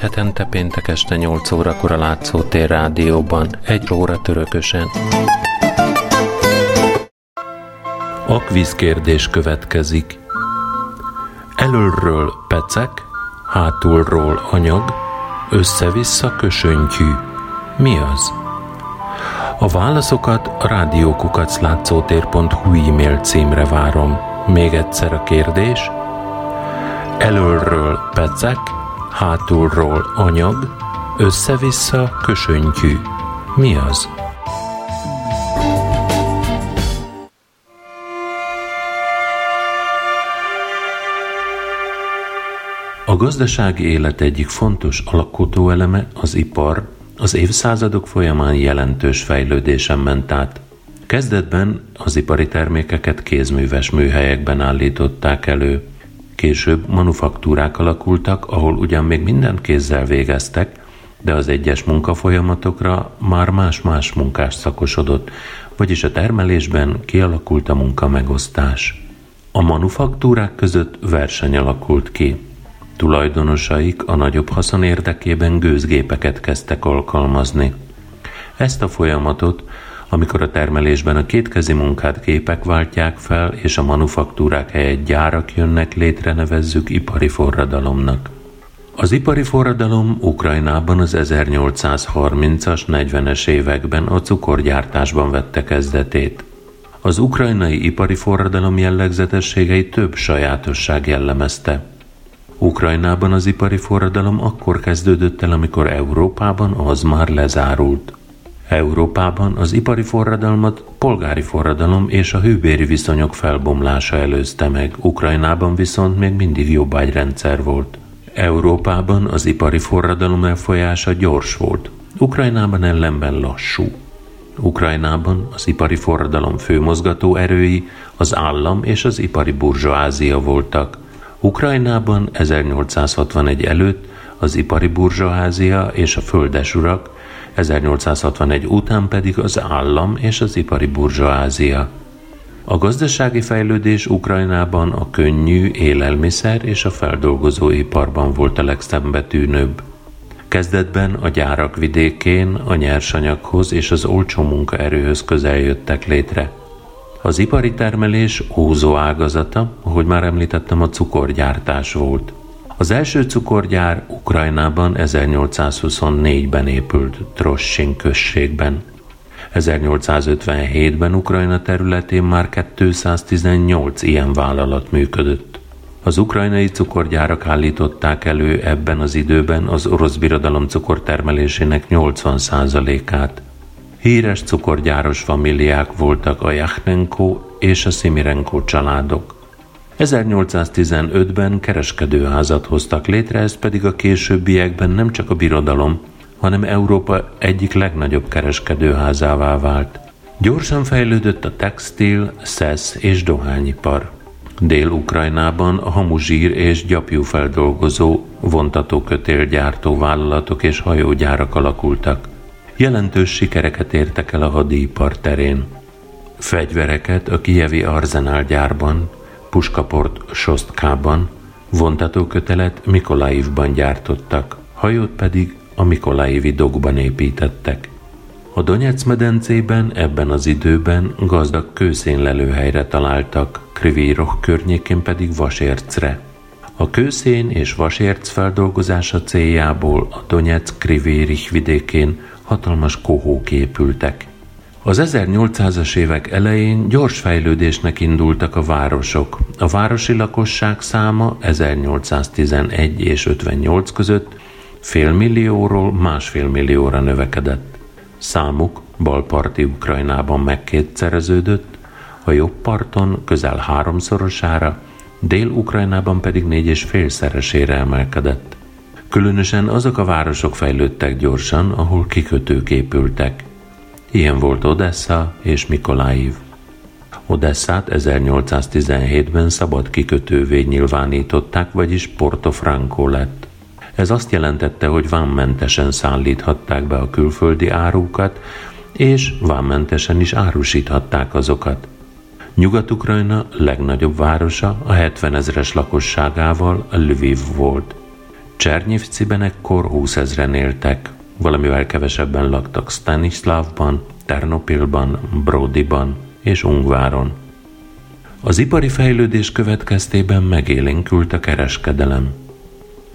hetente péntek este 8 órakor a Látszótér Rádióban, egy óra törökösen. Akvíz kérdés következik. Elölről pecek, hátulról anyag, össze-vissza kösöntyű. Mi az? A válaszokat a rádiókukaclátszótér.hu e-mail címre várom. Még egyszer a kérdés. Elölről pecek, hátulról anyag, össze-vissza kösöntyű. Mi az? Gazdasági élet egyik fontos alkotóeleme az ipar, az évszázadok folyamán jelentős fejlődésen ment át. Kezdetben az ipari termékeket kézműves műhelyekben állították elő. Később manufaktúrák alakultak, ahol ugyan még mindent kézzel végeztek, de az egyes munkafolyamatokra már más-más munkás szakosodott, vagyis a termelésben kialakult a munka megosztás. A manufaktúrák között verseny alakult ki. Tulajdonosaik a nagyobb haszon érdekében gőzgépeket kezdtek alkalmazni. Ezt a folyamatot amikor a termelésben a kétkezi munkát gépek váltják fel, és a manufaktúrák helyett gyárak jönnek létre, nevezzük ipari forradalomnak. Az ipari forradalom Ukrajnában az 1830-as, 40-es években a cukorgyártásban vette kezdetét. Az ukrajnai ipari forradalom jellegzetességei több sajátosság jellemezte. Ukrajnában az ipari forradalom akkor kezdődött el, amikor Európában az már lezárult. Európában az ipari forradalmat polgári forradalom és a hőbéri viszonyok felbomlása előzte meg, Ukrajnában viszont még mindig jobbágyrendszer volt. Európában az ipari forradalom elfolyása gyors volt, Ukrajnában ellenben lassú. Ukrajnában az ipari forradalom főmozgató erői az állam és az ipari burzsóázia voltak. Ukrajnában 1861 előtt az ipari burzsóázia és a földesurak 1861 után pedig az állam és az ipari burzsóázia. A gazdasági fejlődés Ukrajnában a könnyű élelmiszer és a feldolgozóiparban volt a legszembetűnőbb. Kezdetben a gyárak vidékén a nyersanyaghoz és az olcsó munkaerőhöz közel jöttek létre. Az ipari termelés húzó ágazata, ahogy már említettem, a cukorgyártás volt – az első cukorgyár Ukrajnában 1824-ben épült Trossin községben. 1857-ben Ukrajna területén már 218 ilyen vállalat működött. Az ukrajnai cukorgyárak állították elő ebben az időben az orosz birodalom cukortermelésének 80%-át. Híres cukorgyáros familiák voltak a Jachnenko és a Szimirenko családok. 1815-ben kereskedőházat hoztak létre, ez pedig a későbbiekben nem csak a birodalom, hanem Európa egyik legnagyobb kereskedőházává vált. Gyorsan fejlődött a textil, szesz és dohányipar. Dél-Ukrajnában a hamuzsír és gyapjúfeldolgozó, vontatókötélgyártó vállalatok és hajógyárak alakultak. Jelentős sikereket értek el a hadipar terén. Fegyvereket a kijevi arzenálgyárban, puskaport Sostkában, vontatókötelet Mikolaivban gyártottak, hajót pedig a Mikolaivi dokban építettek. A Donetsz medencében ebben az időben gazdag kőszénlelőhelyre találtak, Krivíroh környékén pedig vasércre. A kőszén és vasérc feldolgozása céljából a Donetsz Krivérich vidékén hatalmas kohók épültek. Az 1800-as évek elején gyors fejlődésnek indultak a városok. A városi lakosság száma 1811 és 58 között félmillióról másfél millióra növekedett. Számuk balparti Ukrajnában megkétszereződött, a jobb parton közel háromszorosára, Dél-Ukrajnában pedig négy és félszeresére emelkedett. Különösen azok a városok fejlődtek gyorsan, ahol kikötők épültek – Ilyen volt Odessa és Mikolaiv. Odesszát 1817-ben szabad kikötővé nyilvánították, vagyis Portofranco lett. Ez azt jelentette, hogy vámmentesen szállíthatták be a külföldi árukat, és vámmentesen is árusíthatták azokat. Nyugat-Ukrajna legnagyobb városa a 70 ezres lakosságával Lviv volt. Csernyivciben ekkor 20 ezren éltek, valamivel kevesebben laktak Stanislavban, Ternopilban, Brodiban és Ungváron. Az ipari fejlődés következtében megélénkült a kereskedelem.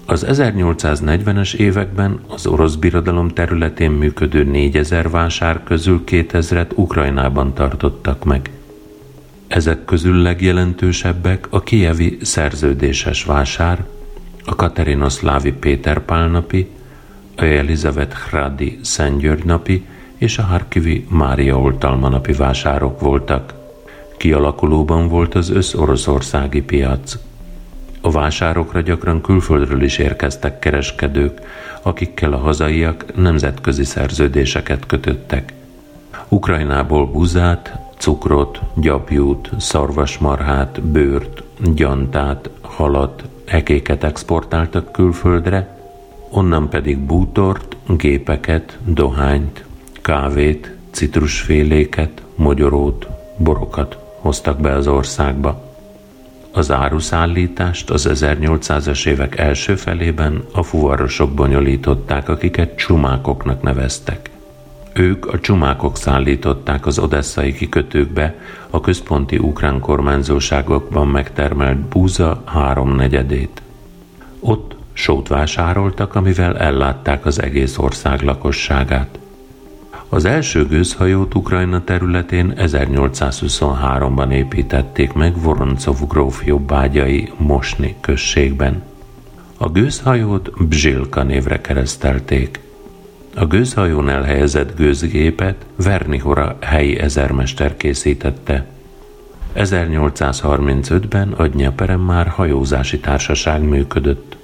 Az 1840-es években az orosz birodalom területén működő 4000 vásár közül 2000-et Ukrajnában tartottak meg. Ezek közül legjelentősebbek a kievi szerződéses vásár, a Katerinoszlávi Péter Pál napi, a Elizabeth Hradi Szentgyörgy napi és a Harkivi Mária Oltalma napi vásárok voltak. Kialakulóban volt az össz-oroszországi piac. A vásárokra gyakran külföldről is érkeztek kereskedők, akikkel a hazaiak nemzetközi szerződéseket kötöttek. Ukrajnából buzát, cukrot, gyapjút, szarvasmarhát, bőrt, gyantát, halat, ekéket exportáltak külföldre, onnan pedig bútort, gépeket, dohányt, kávét, citrusféléket, mogyorót, borokat hoztak be az országba. Az áruszállítást az 1800-as évek első felében a fuvarosok bonyolították, akiket csumákoknak neveztek. Ők a csumákok szállították az odesszai kikötőkbe a központi ukrán kormányzóságokban megtermelt búza háromnegyedét. Ott sót vásároltak, amivel ellátták az egész ország lakosságát. Az első gőzhajót Ukrajna területén 1823-ban építették meg Voroncov gróf jobbágyai Mosni községben. A gőzhajót Bzsilka névre keresztelték. A gőzhajón elhelyezett gőzgépet Vernihora helyi ezermester készítette. 1835-ben a Dnyeperen már hajózási társaság működött.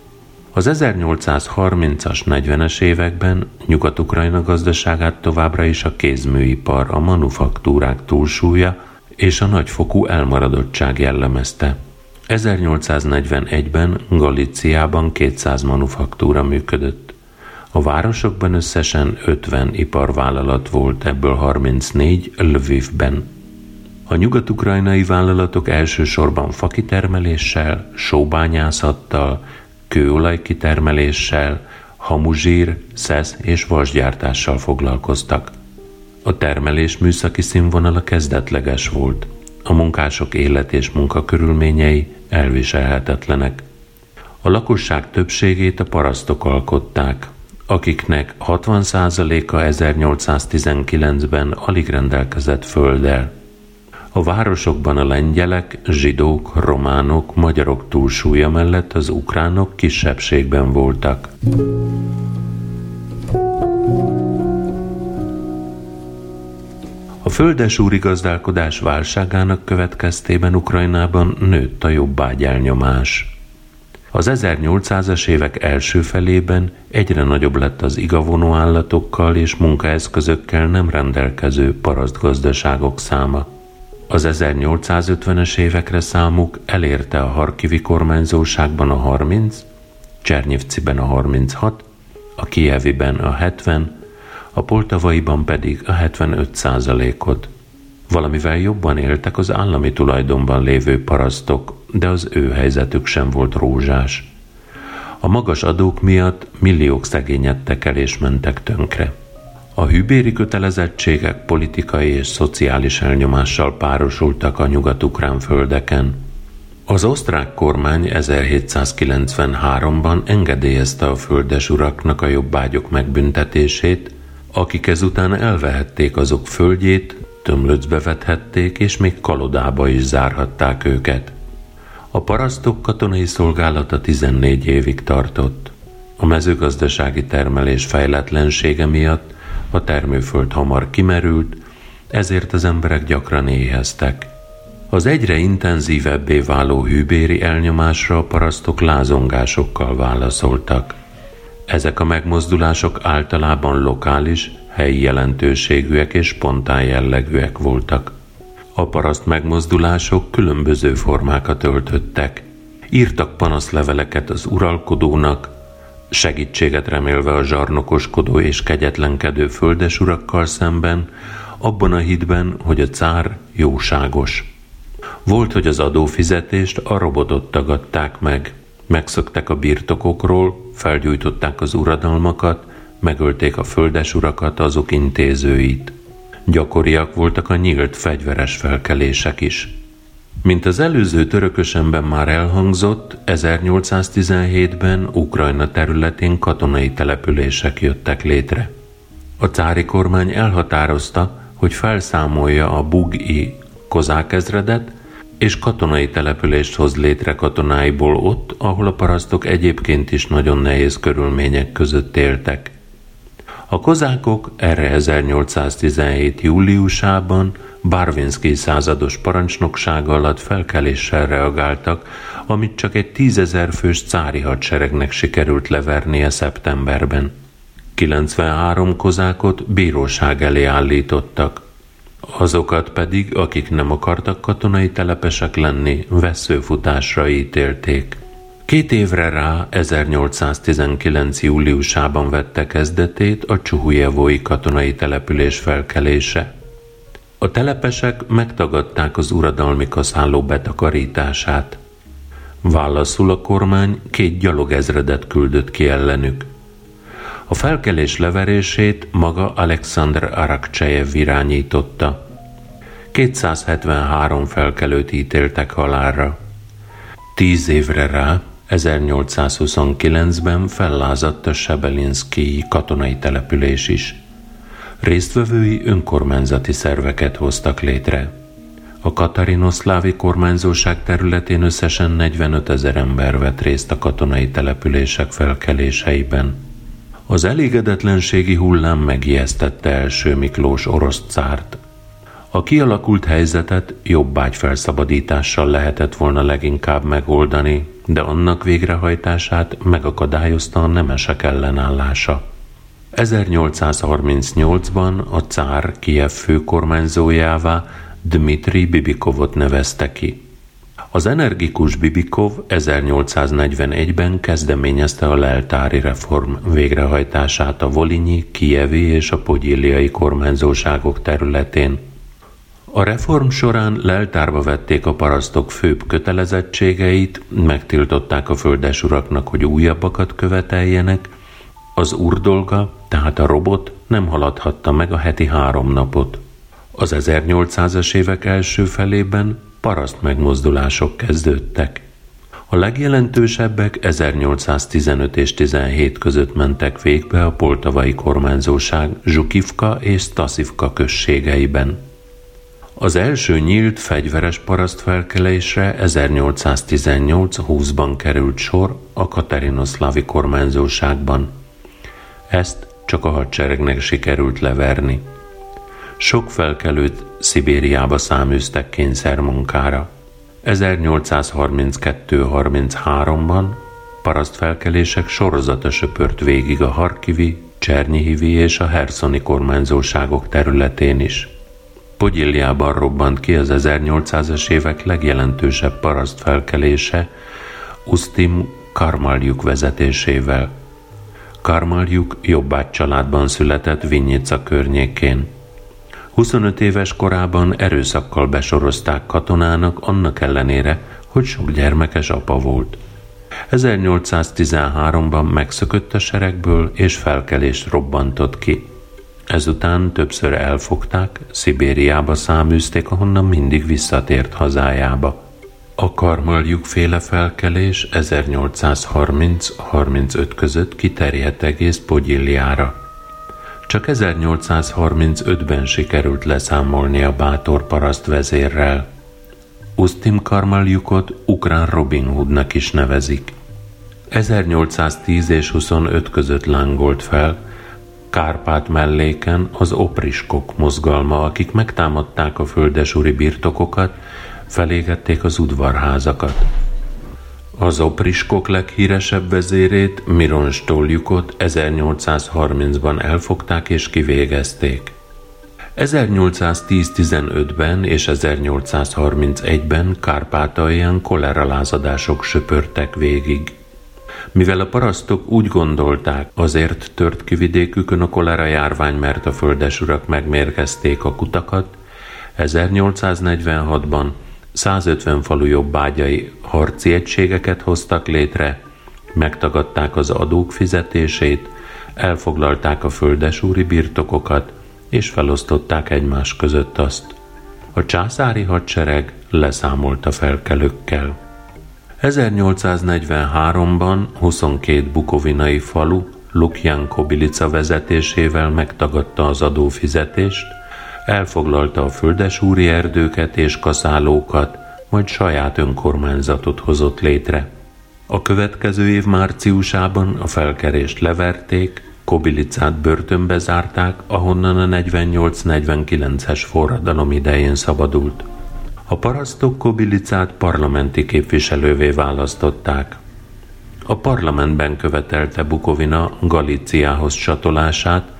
Az 1830-as, 40-es években Nyugat-Ukrajna gazdaságát továbbra is a kézműipar, a manufaktúrák túlsúlya és a nagyfokú elmaradottság jellemezte. 1841-ben Galíciában 200 manufaktúra működött. A városokban összesen 50 iparvállalat volt, ebből 34 Lvivben. A nyugat-ukrajnai vállalatok elsősorban fakitermeléssel, sóbányászattal, kőolaj kitermeléssel, hamuzsír, szesz és vasgyártással foglalkoztak. A termelés műszaki színvonala kezdetleges volt. A munkások élet és munkakörülményei elviselhetetlenek. A lakosság többségét a parasztok alkották, akiknek 60%-a 1819-ben alig rendelkezett földdel. A városokban a lengyelek, zsidók, románok, magyarok túlsúlya mellett az ukránok kisebbségben voltak. A földesúri gazdálkodás válságának következtében Ukrajnában nőtt a jobbágy elnyomás. Az 1800-as évek első felében egyre nagyobb lett az igavonó állatokkal és munkaeszközökkel nem rendelkező parasztgazdaságok száma. Az 1850-es évekre számuk elérte a Harkivi kormányzóságban a 30, Csernyivciben a 36, a Kieviben a 70, a Poltavaiban pedig a 75 százalékot. Valamivel jobban éltek az állami tulajdonban lévő parasztok, de az ő helyzetük sem volt rózsás. A magas adók miatt milliók szegényedtek el és mentek tönkre. A hűbéri kötelezettségek politikai és szociális elnyomással párosultak a nyugat-ukrán földeken. Az osztrák kormány 1793-ban engedélyezte a földes uraknak a jobbágyok megbüntetését, akik ezután elvehették azok földjét, tömlöcbe vethették, és még kalodába is zárhatták őket. A parasztok katonai szolgálata 14 évig tartott. A mezőgazdasági termelés fejletlensége miatt a termőföld hamar kimerült, ezért az emberek gyakran éheztek. Az egyre intenzívebbé váló hűbéri elnyomásra a parasztok lázongásokkal válaszoltak. Ezek a megmozdulások általában lokális, helyi jelentőségűek és spontán jellegűek voltak. A paraszt megmozdulások különböző formákat öltöttek. Írtak panaszleveleket az uralkodónak, segítséget remélve a zsarnokoskodó és kegyetlenkedő földesurakkal szemben, abban a hitben, hogy a cár jóságos. Volt, hogy az adófizetést a robotot tagadták meg, megszöktek a birtokokról, felgyújtották az uradalmakat, megölték a földesurakat, azok intézőit. Gyakoriak voltak a nyílt fegyveres felkelések is. Mint az előző törökösenben már elhangzott, 1817-ben Ukrajna területén katonai települések jöttek létre. A cári kormány elhatározta, hogy felszámolja a bugi kozákezredet, és katonai települést hoz létre katonáiból ott, ahol a parasztok egyébként is nagyon nehéz körülmények között éltek. A kozákok erre 1817. júliusában Barvinski százados parancsnoksága alatt felkeléssel reagáltak, amit csak egy tízezer fős cári hadseregnek sikerült levernie szeptemberben. 93 kozákot bíróság elé állítottak, azokat pedig, akik nem akartak katonai telepesek lenni, veszőfutásra ítélték. Két évre rá, 1819. júliusában vette kezdetét a Csuhujevói katonai település felkelése. A telepesek megtagadták az uradalmi kaszálló betakarítását. Válaszul a kormány két gyalogezredet küldött ki ellenük. A felkelés leverését maga Alexander Arakcsejev irányította. 273 felkelőt ítéltek halálra. Tíz évre rá, 1829-ben fellázadt a Sebelinszki katonai település is. Résztvevői önkormányzati szerveket hoztak létre. A katarinoszlávi kormányzóság területén összesen 45 ezer ember vett részt a katonai települések felkeléseiben. Az elégedetlenségi hullám megijesztette első Miklós orosz cárt. A kialakult helyzetet jobbágy felszabadítással lehetett volna leginkább megoldani, de annak végrehajtását megakadályozta a nemesek ellenállása. 1838-ban a cár Kiev főkormányzójává Dmitri Bibikovot nevezte ki. Az energikus Bibikov 1841-ben kezdeményezte a leltári reform végrehajtását a Volinyi, Kievi és a Pogyiliai kormányzóságok területén. A reform során leltárba vették a parasztok főbb kötelezettségeit, megtiltották a földesuraknak, hogy újabbakat követeljenek, az urdolga, tehát a robot nem haladhatta meg a heti három napot. Az 1800-as évek első felében paraszt megmozdulások kezdődtek. A legjelentősebbek 1815 és 17 között mentek végbe a poltavai kormányzóság Zsukivka és Stasivka községeiben. Az első nyílt fegyveres parasztfelkelésre 1818-20-ban került sor a Katerinoszlávi kormányzóságban. Ezt csak a hadseregnek sikerült leverni. Sok felkelőt Szibériába száműztek kényszermunkára. 1832-33-ban parasztfelkelések sorozata söpört végig a Harkivi, Csernyihivi és a Herszoni kormányzóságok területén is. Pogyiliában robbant ki az 1800-as évek legjelentősebb parasztfelkelése Ustim Karmaljuk vezetésével. Karmaljuk jobbát családban született Vinyica környékén. 25 éves korában erőszakkal besorozták katonának annak ellenére, hogy sok gyermekes apa volt. 1813-ban megszökött a seregből és felkelést robbantott ki. Ezután többször elfogták, Szibériába száműzték, ahonnan mindig visszatért hazájába. A karmaljuk féle felkelés 1830-35 között kiterjedt egész Pogyiljára. Csak 1835-ben sikerült leszámolni a bátor paraszt vezérrel. Ustim Karmaljukot ukrán Robin Hoodnak is nevezik. 1810 és 25 között lángolt fel, Kárpát melléken az opriskok mozgalma, akik megtámadták a földesúri birtokokat, felégették az udvarházakat. Az opriskok leghíresebb vezérét, Miron Stoljukot 1830-ban elfogták és kivégezték. 1810-15-ben és 1831-ben Kárpátalján koleralázadások söpörtek végig. Mivel a parasztok úgy gondolták, azért tört ki vidékükön a kolera járvány, mert a földesurak megmérkezték a kutakat, 1846-ban 150 falu jobbágyai harci egységeket hoztak létre, megtagadták az adók fizetését, elfoglalták a földesúri birtokokat, és felosztották egymás között azt. A császári hadsereg leszámolt a felkelőkkel. 1843-ban 22 bukovinai falu Lukján Kobilica vezetésével megtagadta az adófizetést, elfoglalta a földesúri erdőket és kaszálókat, majd saját önkormányzatot hozott létre. A következő év márciusában a felkerést leverték, Kobilicát börtönbe zárták, ahonnan a 48-49-es forradalom idején szabadult. A parasztok Kobilicát parlamenti képviselővé választották. A parlamentben követelte Bukovina Galíciához csatolását,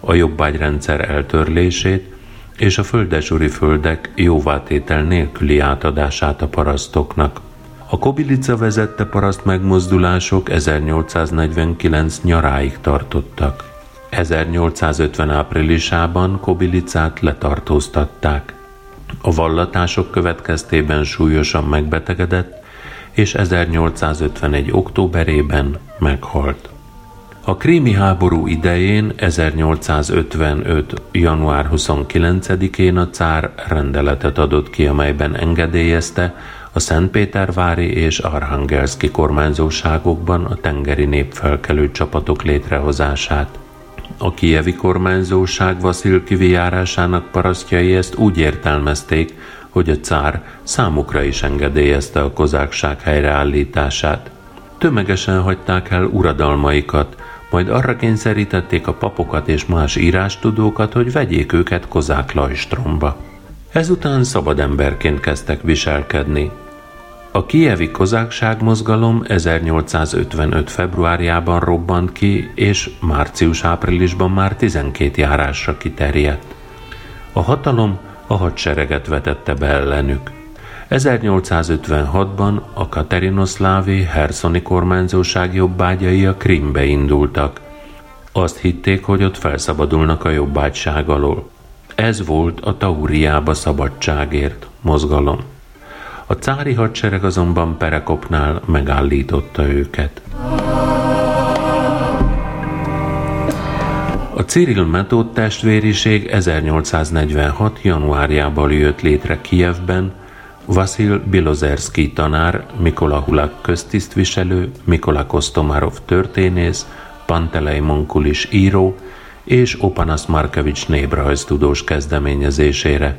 a jobbágyrendszer eltörlését és a földesuri földek jóvátétel nélküli átadását a parasztoknak. A Kobilica vezette paraszt megmozdulások 1849 nyaráig tartottak. 1850 áprilisában Kobilicát letartóztatták. A vallatások következtében súlyosan megbetegedett, és 1851. októberében meghalt. A krími háború idején 1855. január 29-én a cár rendeletet adott ki, amelyben engedélyezte a Szentpétervári és Arhangelszki kormányzóságokban a tengeri népfelkelő csapatok létrehozását. A kievi kormányzóság Vasil kivijárásának parasztjai ezt úgy értelmezték, hogy a cár számukra is engedélyezte a kozákság helyreállítását. Tömegesen hagyták el uradalmaikat, majd arra kényszerítették a papokat és más írástudókat, hogy vegyék őket kozák lajstromba. Ezután szabad emberként kezdtek viselkedni. A kievi kozákság mozgalom 1855. februárjában robbant ki, és március-áprilisban már 12 járásra kiterjedt. A hatalom a hadsereget vetette be ellenük. 1856-ban a Katerinoszlávi herszoni kormányzóság jobbágyai a Krimbe indultak. Azt hitték, hogy ott felszabadulnak a jobbágyság alól. Ez volt a Tauriába szabadságért mozgalom. A cári hadsereg azonban Perekopnál megállította őket. A Cyril Metód testvériség 1846. januárjában jött létre Kijevben, Vasil Bilozerski tanár, Mikola Hulak köztisztviselő, Mikola Kostomarov történész, Pantelei Monkulis író és Opanas Markevics néprajztudós kezdeményezésére.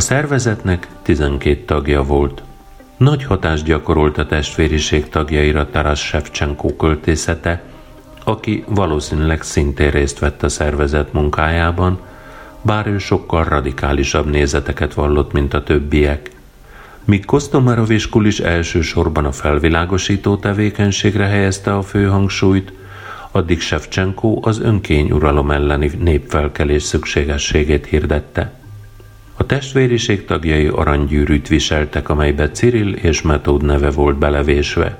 A szervezetnek 12 tagja volt. Nagy hatást gyakorolt a testvériség tagjaira Taras Shevchenko költészete, aki valószínűleg szintén részt vett a szervezet munkájában, bár ő sokkal radikálisabb nézeteket vallott, mint a többiek. Míg Kostomarov és Kulis elsősorban a felvilágosító tevékenységre helyezte a főhangsúlyt, addig Shevchenko az önkény uralom elleni népfelkelés szükségességét hirdette. A testvériség tagjai aranygyűrűt viseltek, amelybe Cyril és Metód neve volt belevésve.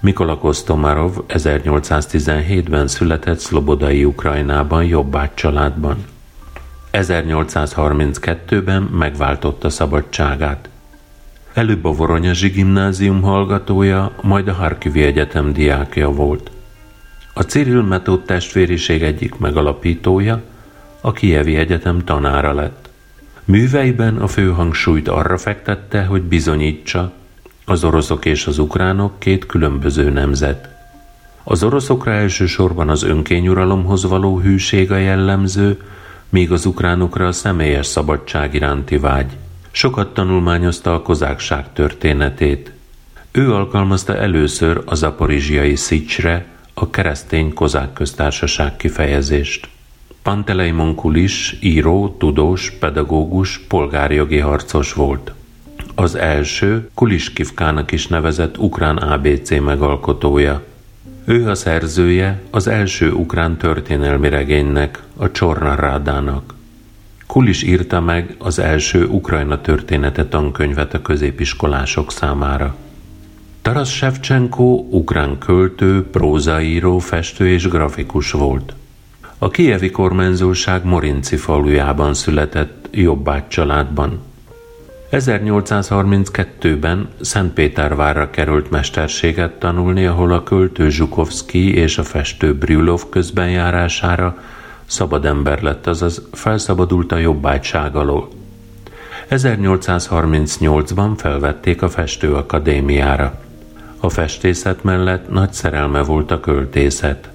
Mikola Kostomarov 1817-ben született Szlobodai Ukrajnában jobbágy családban. 1832-ben megváltotta szabadságát. Előbb a Voronyezsi gimnázium hallgatója, majd a Harkivi Egyetem diákja volt. A Cyril Metód testvériség egyik megalapítója, a Kievi Egyetem tanára lett. Műveiben a fő hangsúlyt arra fektette, hogy bizonyítsa, az oroszok és az ukránok két különböző nemzet. Az oroszokra elsősorban az önkényuralomhoz való hűség a jellemző, míg az ukránokra a személyes szabadság iránti vágy. Sokat tanulmányozta a kozákság történetét. Ő alkalmazta először a zaporizsiai szicsre, a keresztény kozák köztársaság kifejezést. Pantelei Monkulis író, tudós, pedagógus, polgárjogi harcos volt. Az első Kuliskivkának is nevezett ukrán ABC megalkotója. Ő a szerzője az első ukrán történelmi regénynek, a Csorna Rádának. Kulis írta meg az első Ukrajna története tankönyvet a középiskolások számára. Taras Shevchenko ukrán költő, prózaíró, festő és grafikus volt. A kievi kormányzóság Morinci falujában született jobbágy családban. 1832-ben Szentpétervárra került mesterséget tanulni, ahol a költő Zsukovszki és a festő Brülov közbenjárására szabad ember lett, azaz felszabadult a jobbágyság alól. 1838-ban felvették a festőakadémiára. A festészet mellett nagy szerelme volt a költészet.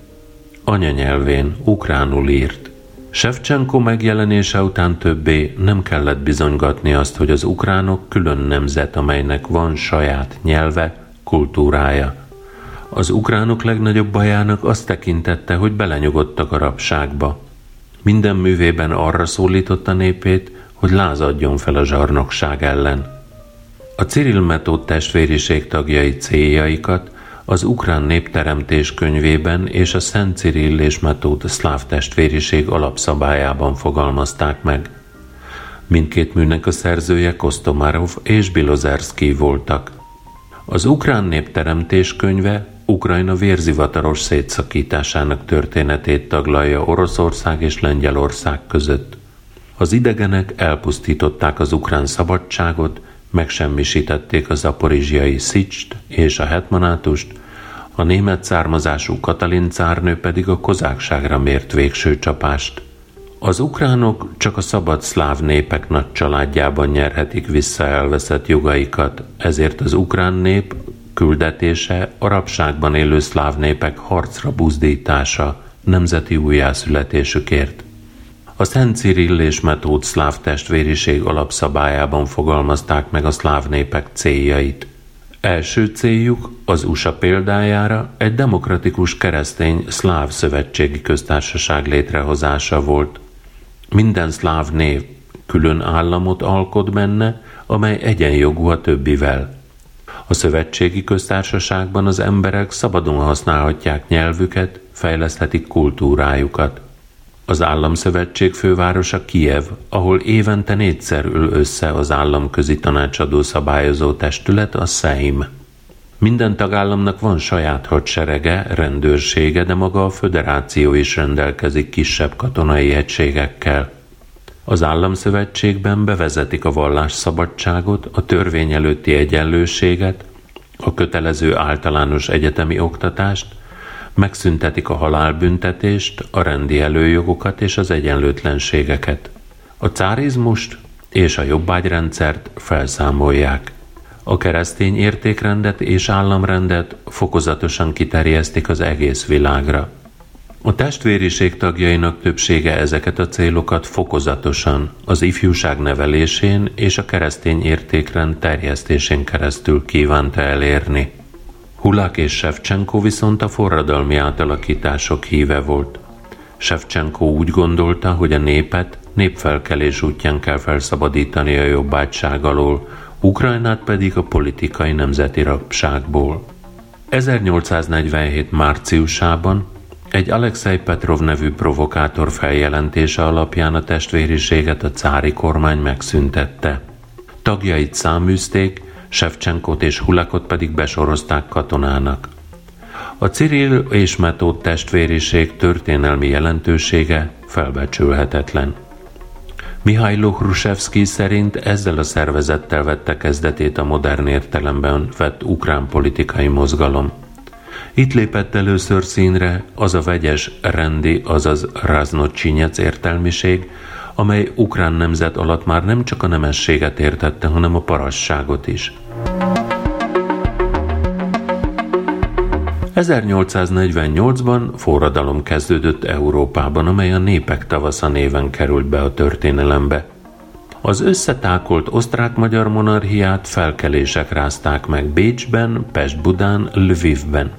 Anyanyelvén, ukránul írt. Shevchenko megjelenése után többé nem kellett bizonygatni azt, hogy az ukránok külön nemzet, amelynek van saját nyelve, kultúrája. Az ukránok legnagyobb bajának azt tekintette, hogy belenyugodtak a rabságba. Minden művében arra szólította népét, hogy lázadjon fel a zsarnokság ellen. A Cyril Metód testvériség tagjai céljaikat az ukrán népteremtés könyvében és a Szent Cirill és Metód szláv testvériség alapszabályában fogalmazták meg. Mindkét műnek a szerzője Kostomarov és Bilozerski voltak. Az ukrán népteremtés könyve Ukrajna vérzivataros szétszakításának történetét taglalja Oroszország és Lengyelország között. Az idegenek elpusztították az ukrán szabadságot, megsemmisítették a zaporizsiai Szicst és a hetmanátust, a német származású Katalin cárnő pedig a kozákságra mért végső csapást. Az ukránok csak a szabad szláv népek nagy családjában nyerhetik vissza elveszett jogaikat, ezért az ukrán nép küldetése a rabságban élő szláv népek harcra buzdítása nemzeti újjászületésükért. A Szent Cirill és Metód szláv testvériség alapszabályában fogalmazták meg a szláv népek céljait. Első céljuk az USA példájára egy demokratikus keresztény szláv szövetségi köztársaság létrehozása volt. Minden szláv név külön államot alkot benne, amely egyenjogú a többivel. A szövetségi köztársaságban az emberek szabadon használhatják nyelvüket, fejleszthetik kultúrájukat. Az államszövetség fővárosa Kiev, ahol évente négyszer ül össze az államközi tanácsadó szabályozó testület, a Szeim. Minden tagállamnak van saját hadserege, rendőrsége, de maga a föderáció is rendelkezik kisebb katonai egységekkel. Az államszövetségben bevezetik a vallásszabadságot, a törvény előtti egyenlőséget, a kötelező általános egyetemi oktatást, megszüntetik a halálbüntetést, a rendi előjogokat és az egyenlőtlenségeket. A cárizmust és a jobbágyrendszert felszámolják. A keresztény értékrendet és államrendet fokozatosan kiterjesztik az egész világra. A testvériség tagjainak többsége ezeket a célokat fokozatosan az ifjúság nevelésén és a keresztény értékrend terjesztésén keresztül kívánta elérni. Hulák és Shevchenko viszont a forradalmi átalakítások híve volt. Shevchenko úgy gondolta, hogy a népet népfelkelés útján kell felszabadítani a jobbátság alól, Ukrajnát pedig a politikai nemzeti rabságból. 1847. márciusában egy Alexei Petrov nevű provokátor feljelentése alapján a testvériséget a cári kormány megszüntette. Tagjait száműzték, Sevcsenkot és Hulakot pedig besorozták katonának. A Cyril és Metód testvériség történelmi jelentősége felbecsülhetetlen. Mihály Hrusevszki szerint ezzel a szervezettel vette kezdetét a modern értelemben vett ukrán politikai mozgalom. Itt lépett először színre az a vegyes rendi, azaz raznocsinyec értelmiség, amely ukrán nemzet alatt már nem csak a nemességet értette, hanem a parasságot is. 1848-ban forradalom kezdődött Európában, amely a népek tavasza néven került be a történelembe. Az összetákolt osztrák-magyar monarchiát felkelések rázták meg Bécsben, Pest-Budán, Lvivben.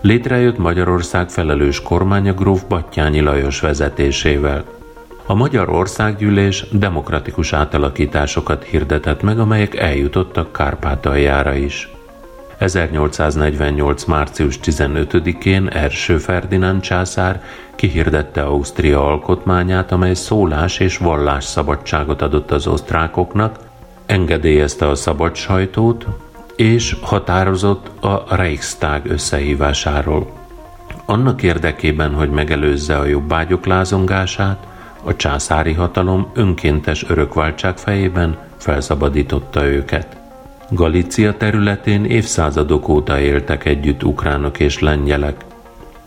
Létrejött Magyarország felelős kormánya gróf Battyányi Lajos vezetésével – a Magyar Országgyűlés demokratikus átalakításokat hirdetett meg, amelyek eljutottak Kárpátaljára is. 1848. március 15-én Erső Ferdinánd császár kihirdette Ausztria alkotmányát, amely szólás és vallás szabadságot adott az osztrákoknak, engedélyezte a szabad sajtót, és határozott a Reichstag összehívásáról. Annak érdekében, hogy megelőzze a jobbágyok lázongását, a császári hatalom önkéntes örökváltság fejében felszabadította őket. Galícia területén évszázadok óta éltek együtt ukránok és lengyelek.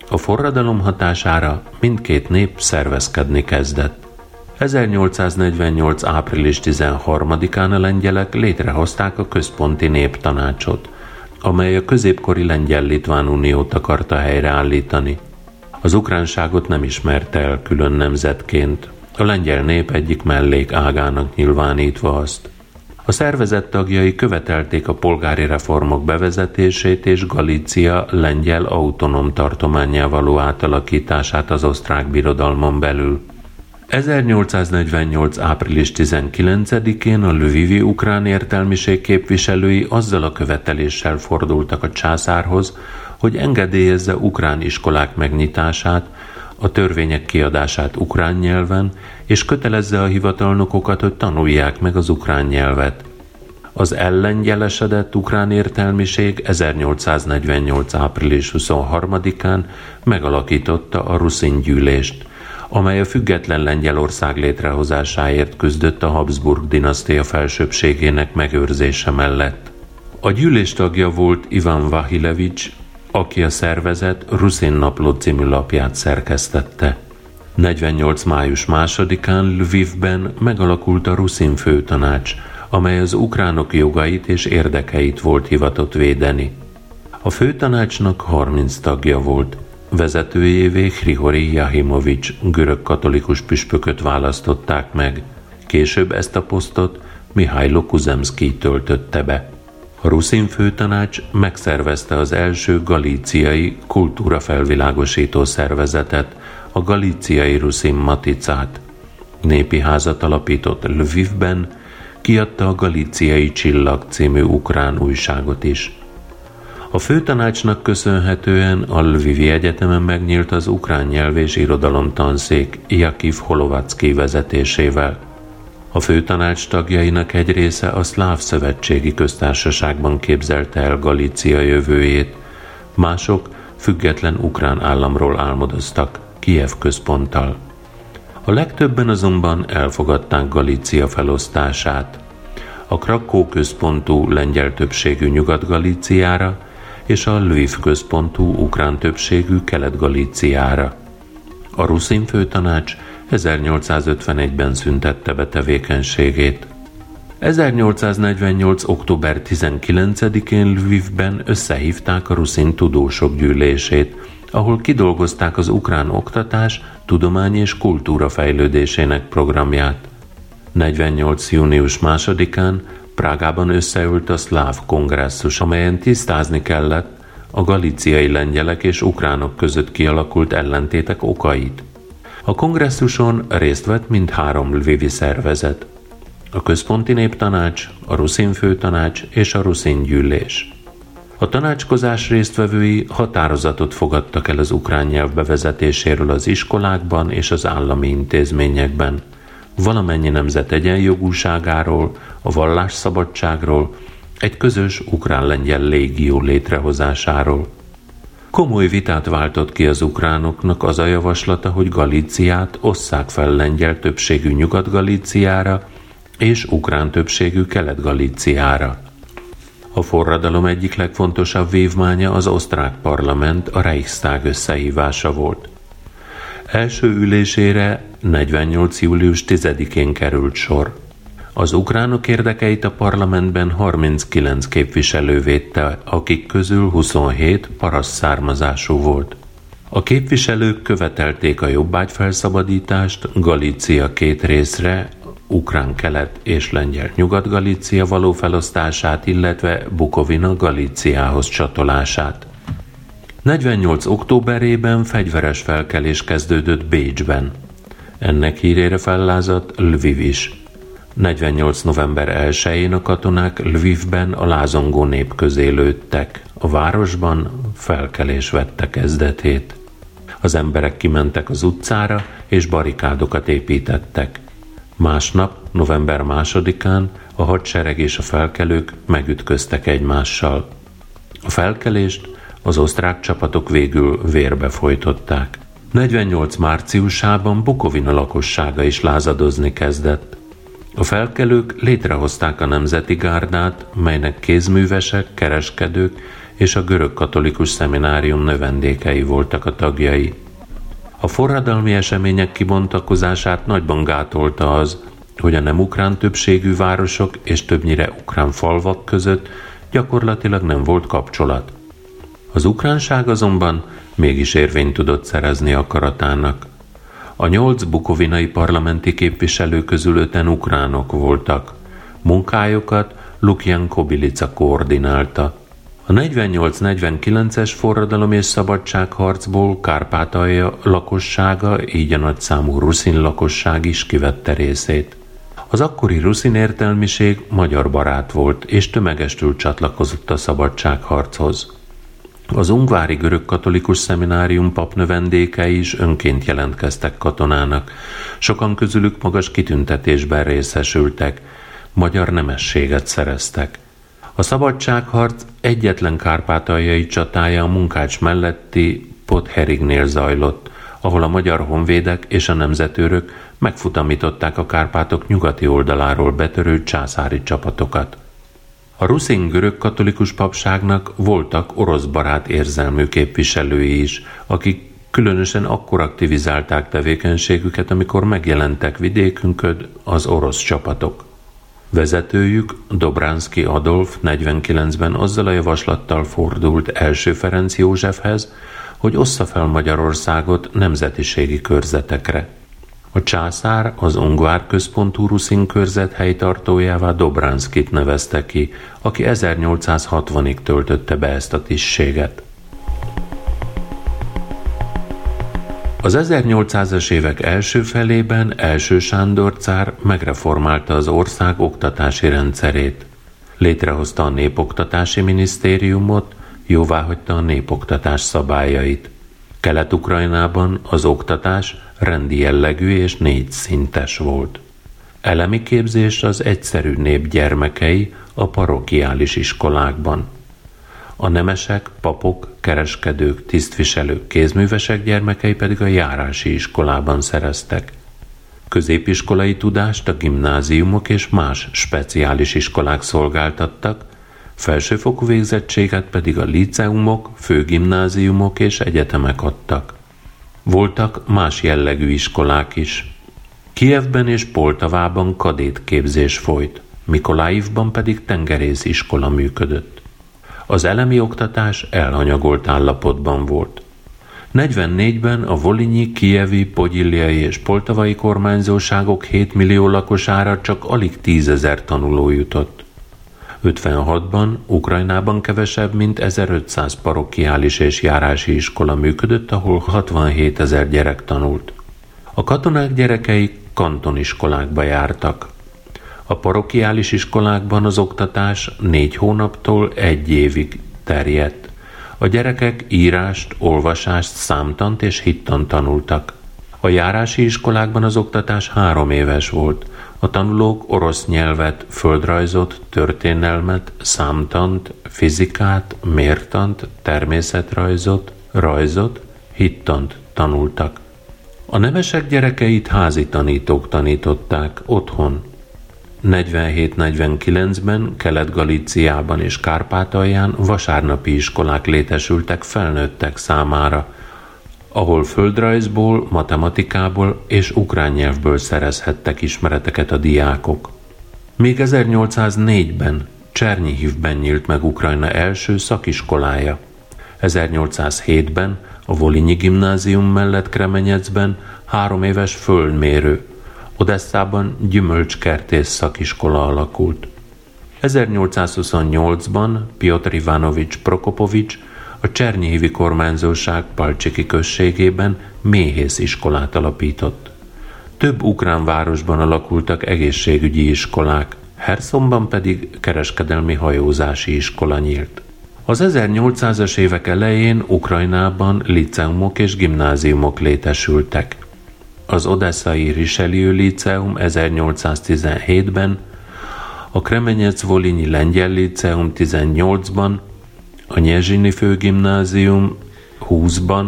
A forradalom hatására mindkét nép szervezkedni kezdett. 1848. április 13-án a lengyelek létrehozták a Központi Néptanácsot, amely a középkori Lengyel-Litván Uniót akarta helyreállítani. Az ukránságot nem ismerte el külön nemzetként, a lengyel nép egyik mellék ágának nyilvánítva azt. A szervezet tagjai követelték a polgári reformok bevezetését és Galícia lengyel autonóm tartományá való átalakítását az osztrák birodalmon belül. 1848. április 19-én a Lvivi ukrán értelmiség képviselői azzal a követeléssel fordultak a császárhoz, hogy engedélyezze ukrán iskolák megnyitását, a törvények kiadását ukrán nyelven, és kötelezze a hivatalnokokat, hogy tanulják meg az ukrán nyelvet. Az ellengyelesedett ukrán értelmiség 1848. április 23-án megalakította a Ruszin gyűlést, amely a független Lengyelország létrehozásáért küzdött a Habsburg dinasztia felsőbségének megőrzése mellett. A gyűlés tagja volt Ivan Vahilevics, aki a szervezet Ruszin Napló című lapját szerkesztette. 48. május másodikán Lvivben megalakult a Ruszin főtanács, amely az ukránok jogait és érdekeit volt hivatott védeni. A főtanácsnak 30 tagja volt, vezetőjévé Hrihori Jahimovics görög katolikus püspököt választották meg. Később ezt a posztot Mihály Kuzemszki töltötte be. A Ruszin főtanács megszervezte az első galíciai kultúrafelvilágosító szervezetet, a galíciai Ruszin Maticát. Népi házat alapított Lvivben, kiadta a Galíciai Csillag című ukrán újságot is. A főtanácsnak köszönhetően a Lvivi Egyetemen megnyílt az ukrán nyelv és irodalom tanszék Jakiv Holovacki vezetésével. A főtanács tagjainak egy része a Szláv Szövetségi Köztársaságban képzelte el Galícia jövőjét, mások független ukrán államról álmodoztak, Kiev központtal. A legtöbben azonban elfogadták Galícia felosztását. A Krakó központú lengyel többségű Nyugat-Galíciára és a Lviv központú ukrán többségű Kelet-Galíciára. A Ruszin főtanács 1851-ben szüntette be tevékenységét. 1848. október 19-én Lvivben összehívták a Ruszin tudósok gyűlését, ahol kidolgozták az ukrán oktatás, tudomány és kultúra fejlődésének programját. 48. június másodikán Prágában összeült a szláv kongresszus, amelyen tisztázni kellett a galíciai lengyelek és ukránok között kialakult ellentétek okait. A kongresszuson részt vett mindhárom lvivi szervezet, a Központi Néptanács, a Ruszin Főtanács és a Ruszin Gyűlés. A tanácskozás résztvevői határozatot fogadtak el az ukrán nyelv bevezetéséről az iskolákban és az állami intézményekben, valamennyi nemzet egyenjogúságáról, a vallásszabadságról, egy közös ukrán-lengyel légió létrehozásáról. Komoly vitát váltott ki az ukránoknak az a javaslata, hogy Galíciát osszák fel lengyel többségű Nyugat-Galíciára és ukrán többségű Kelet-Galíciára. A forradalom egyik legfontosabb vívmánya az osztrák parlament, a Reichstag összehívása volt. Első ülésére 48. július 10-én került sor. Az ukránok érdekeit a parlamentben 39 képviselő védte, akik közül 27 paraszt származású volt. A képviselők követelték a jobbágy felszabadítást Galícia két részre, ukrán kelet és lengyel nyugat-Galícia való felosztását, illetve Bukovina Galíciához csatolását. 48. októberében fegyveres felkelés kezdődött Bécsben. Ennek hírére fellázadt Lviv is. 48. november 1-én a katonák Lvivben a lázongó nép közé lőttek. A városban felkelés vette kezdetét. Az emberek kimentek az utcára, és barikádokat építettek. Másnap, november másodikán a hadsereg és a felkelők megütköztek egymással. A felkelést az osztrák csapatok végül vérbe folytották. 48 márciusában Bukovina lakossága is lázadozni kezdett. A felkelők létrehozták a Nemzeti Gárdát, melynek kézművesek, kereskedők és a görög katolikus szeminárium növendékei voltak a tagjai. A forradalmi események kibontakozását nagyban gátolta az, hogy a nem ukrán többségű városok és többnyire ukrán falvak között gyakorlatilag nem volt kapcsolat. Az ukránság azonban mégis érvényt tudott szerezni akaratának. A nyolc bukovinai parlamenti képviselő közül öten ukránok voltak. Munkájukat Lukjan Kobilica koordinálta. A 48-49-es forradalom és szabadságharcból Kárpátalja lakossága, így a nagyszámú ruszin lakosság is kivette részét. Az akkori ruszin értelmiség magyar barát volt, és tömegestül csatlakozott a szabadságharchoz. Az ungvári görög katolikus szeminárium papnövendékei is önként jelentkeztek katonának. Sokan közülük magas kitüntetésben részesültek, magyar nemességet szereztek. A szabadságharc egyetlen kárpátaljai csatája a munkács melletti Potherignél zajlott, ahol a magyar honvédek és a nemzetőrök megfutamították a Kárpátok nyugati oldaláról betörő császári csapatokat. A ruszin görög katolikus papságnak voltak orosz barát érzelmű képviselői is, akik különösen akkor aktivizálták tevékenységüket, amikor megjelentek vidékünkön az orosz csapatok. Vezetőjük, Dobránszki Adolf 49-ben azzal a javaslattal fordult első Ferenc Józsefhez, hogy ossza fel Magyarországot nemzetiségi körzetekre. A császár az Ungvár központú Ruszin körzet helytartójává Dobránszkit nevezte ki, aki 1860-ig töltötte be ezt a tisztséget. Az 1800-as évek első felében első Sándor cár megreformálta az ország oktatási rendszerét. Létrehozta a népoktatási minisztériumot, jóváhagyta a népoktatás szabályait. Kelet-Ukrajnában az oktatás rendi jellegű és négy szintes volt. Elemi képzés az egyszerű nép gyermekei a parokiális iskolákban. A nemesek, papok, kereskedők, tisztviselők, kézművesek gyermekei pedig a járási iskolában szereztek. Középiskolai tudást a gimnáziumok és más speciális iskolák szolgáltattak, felsőfokú végzettséget pedig a liceumok, főgimnáziumok és egyetemek adtak. Voltak más jellegű iskolák is. Kievben és Poltavában kadétképzés folyt, Mikoláivban pedig tengerész iskola működött. Az elemi oktatás elhanyagolt állapotban volt. 44-ben a Volinyi, Kievi, Pogyiliai és Poltavai kormányzóságok 7 millió lakosára csak alig 10 ezer tanuló jutott. 56-ban Ukrajnában kevesebb, mint 1500 parokiális és járási iskola működött, ahol 67 ezer gyerek tanult. A katonák gyerekei kantoniskolákba jártak. A parokiális iskolákban az oktatás négy hónaptól egy évig terjedt. A gyerekek írást, olvasást, számtant és hittan tanultak. A járási iskolákban az oktatás három éves volt. A tanulók orosz nyelvet, földrajzot, történelmet, számtant, fizikát, mértant, természetrajzot, rajzot, hittant tanultak. A nemesek gyerekeit házi tanítók tanították otthon. 47-49-ben Kelet-Galíciában és Kárpátalján vasárnapi iskolák létesültek felnőttek számára – ahol földrajzból, matematikából és ukrán nyelvből szerezhettek ismereteket a diákok. Még 1804-ben Csernyihivben nyílt meg Ukrajna első szakiskolája. 1807-ben a Volinyi gimnázium mellett Kremenyecben három éves földmérő, Odesszában gyümölcskertész szakiskola alakult. 1828-ban Piotr Ivanovics Prokopovics a Csernyihivi kormányzóság Palcsiki községében méhész iskolát alapított. Több ukrán városban alakultak egészségügyi iskolák, Hersonban pedig kereskedelmi hajózási iskola nyílt. Az 1800-as évek elején Ukrajnában liceumok és gimnáziumok létesültek. Az odesszai Richelieu Liceum 1817-ben, a Kremenyec-Volinyi Lengyel Liceum 18-ban, a Nyezsini Főgimnázium 20-ban,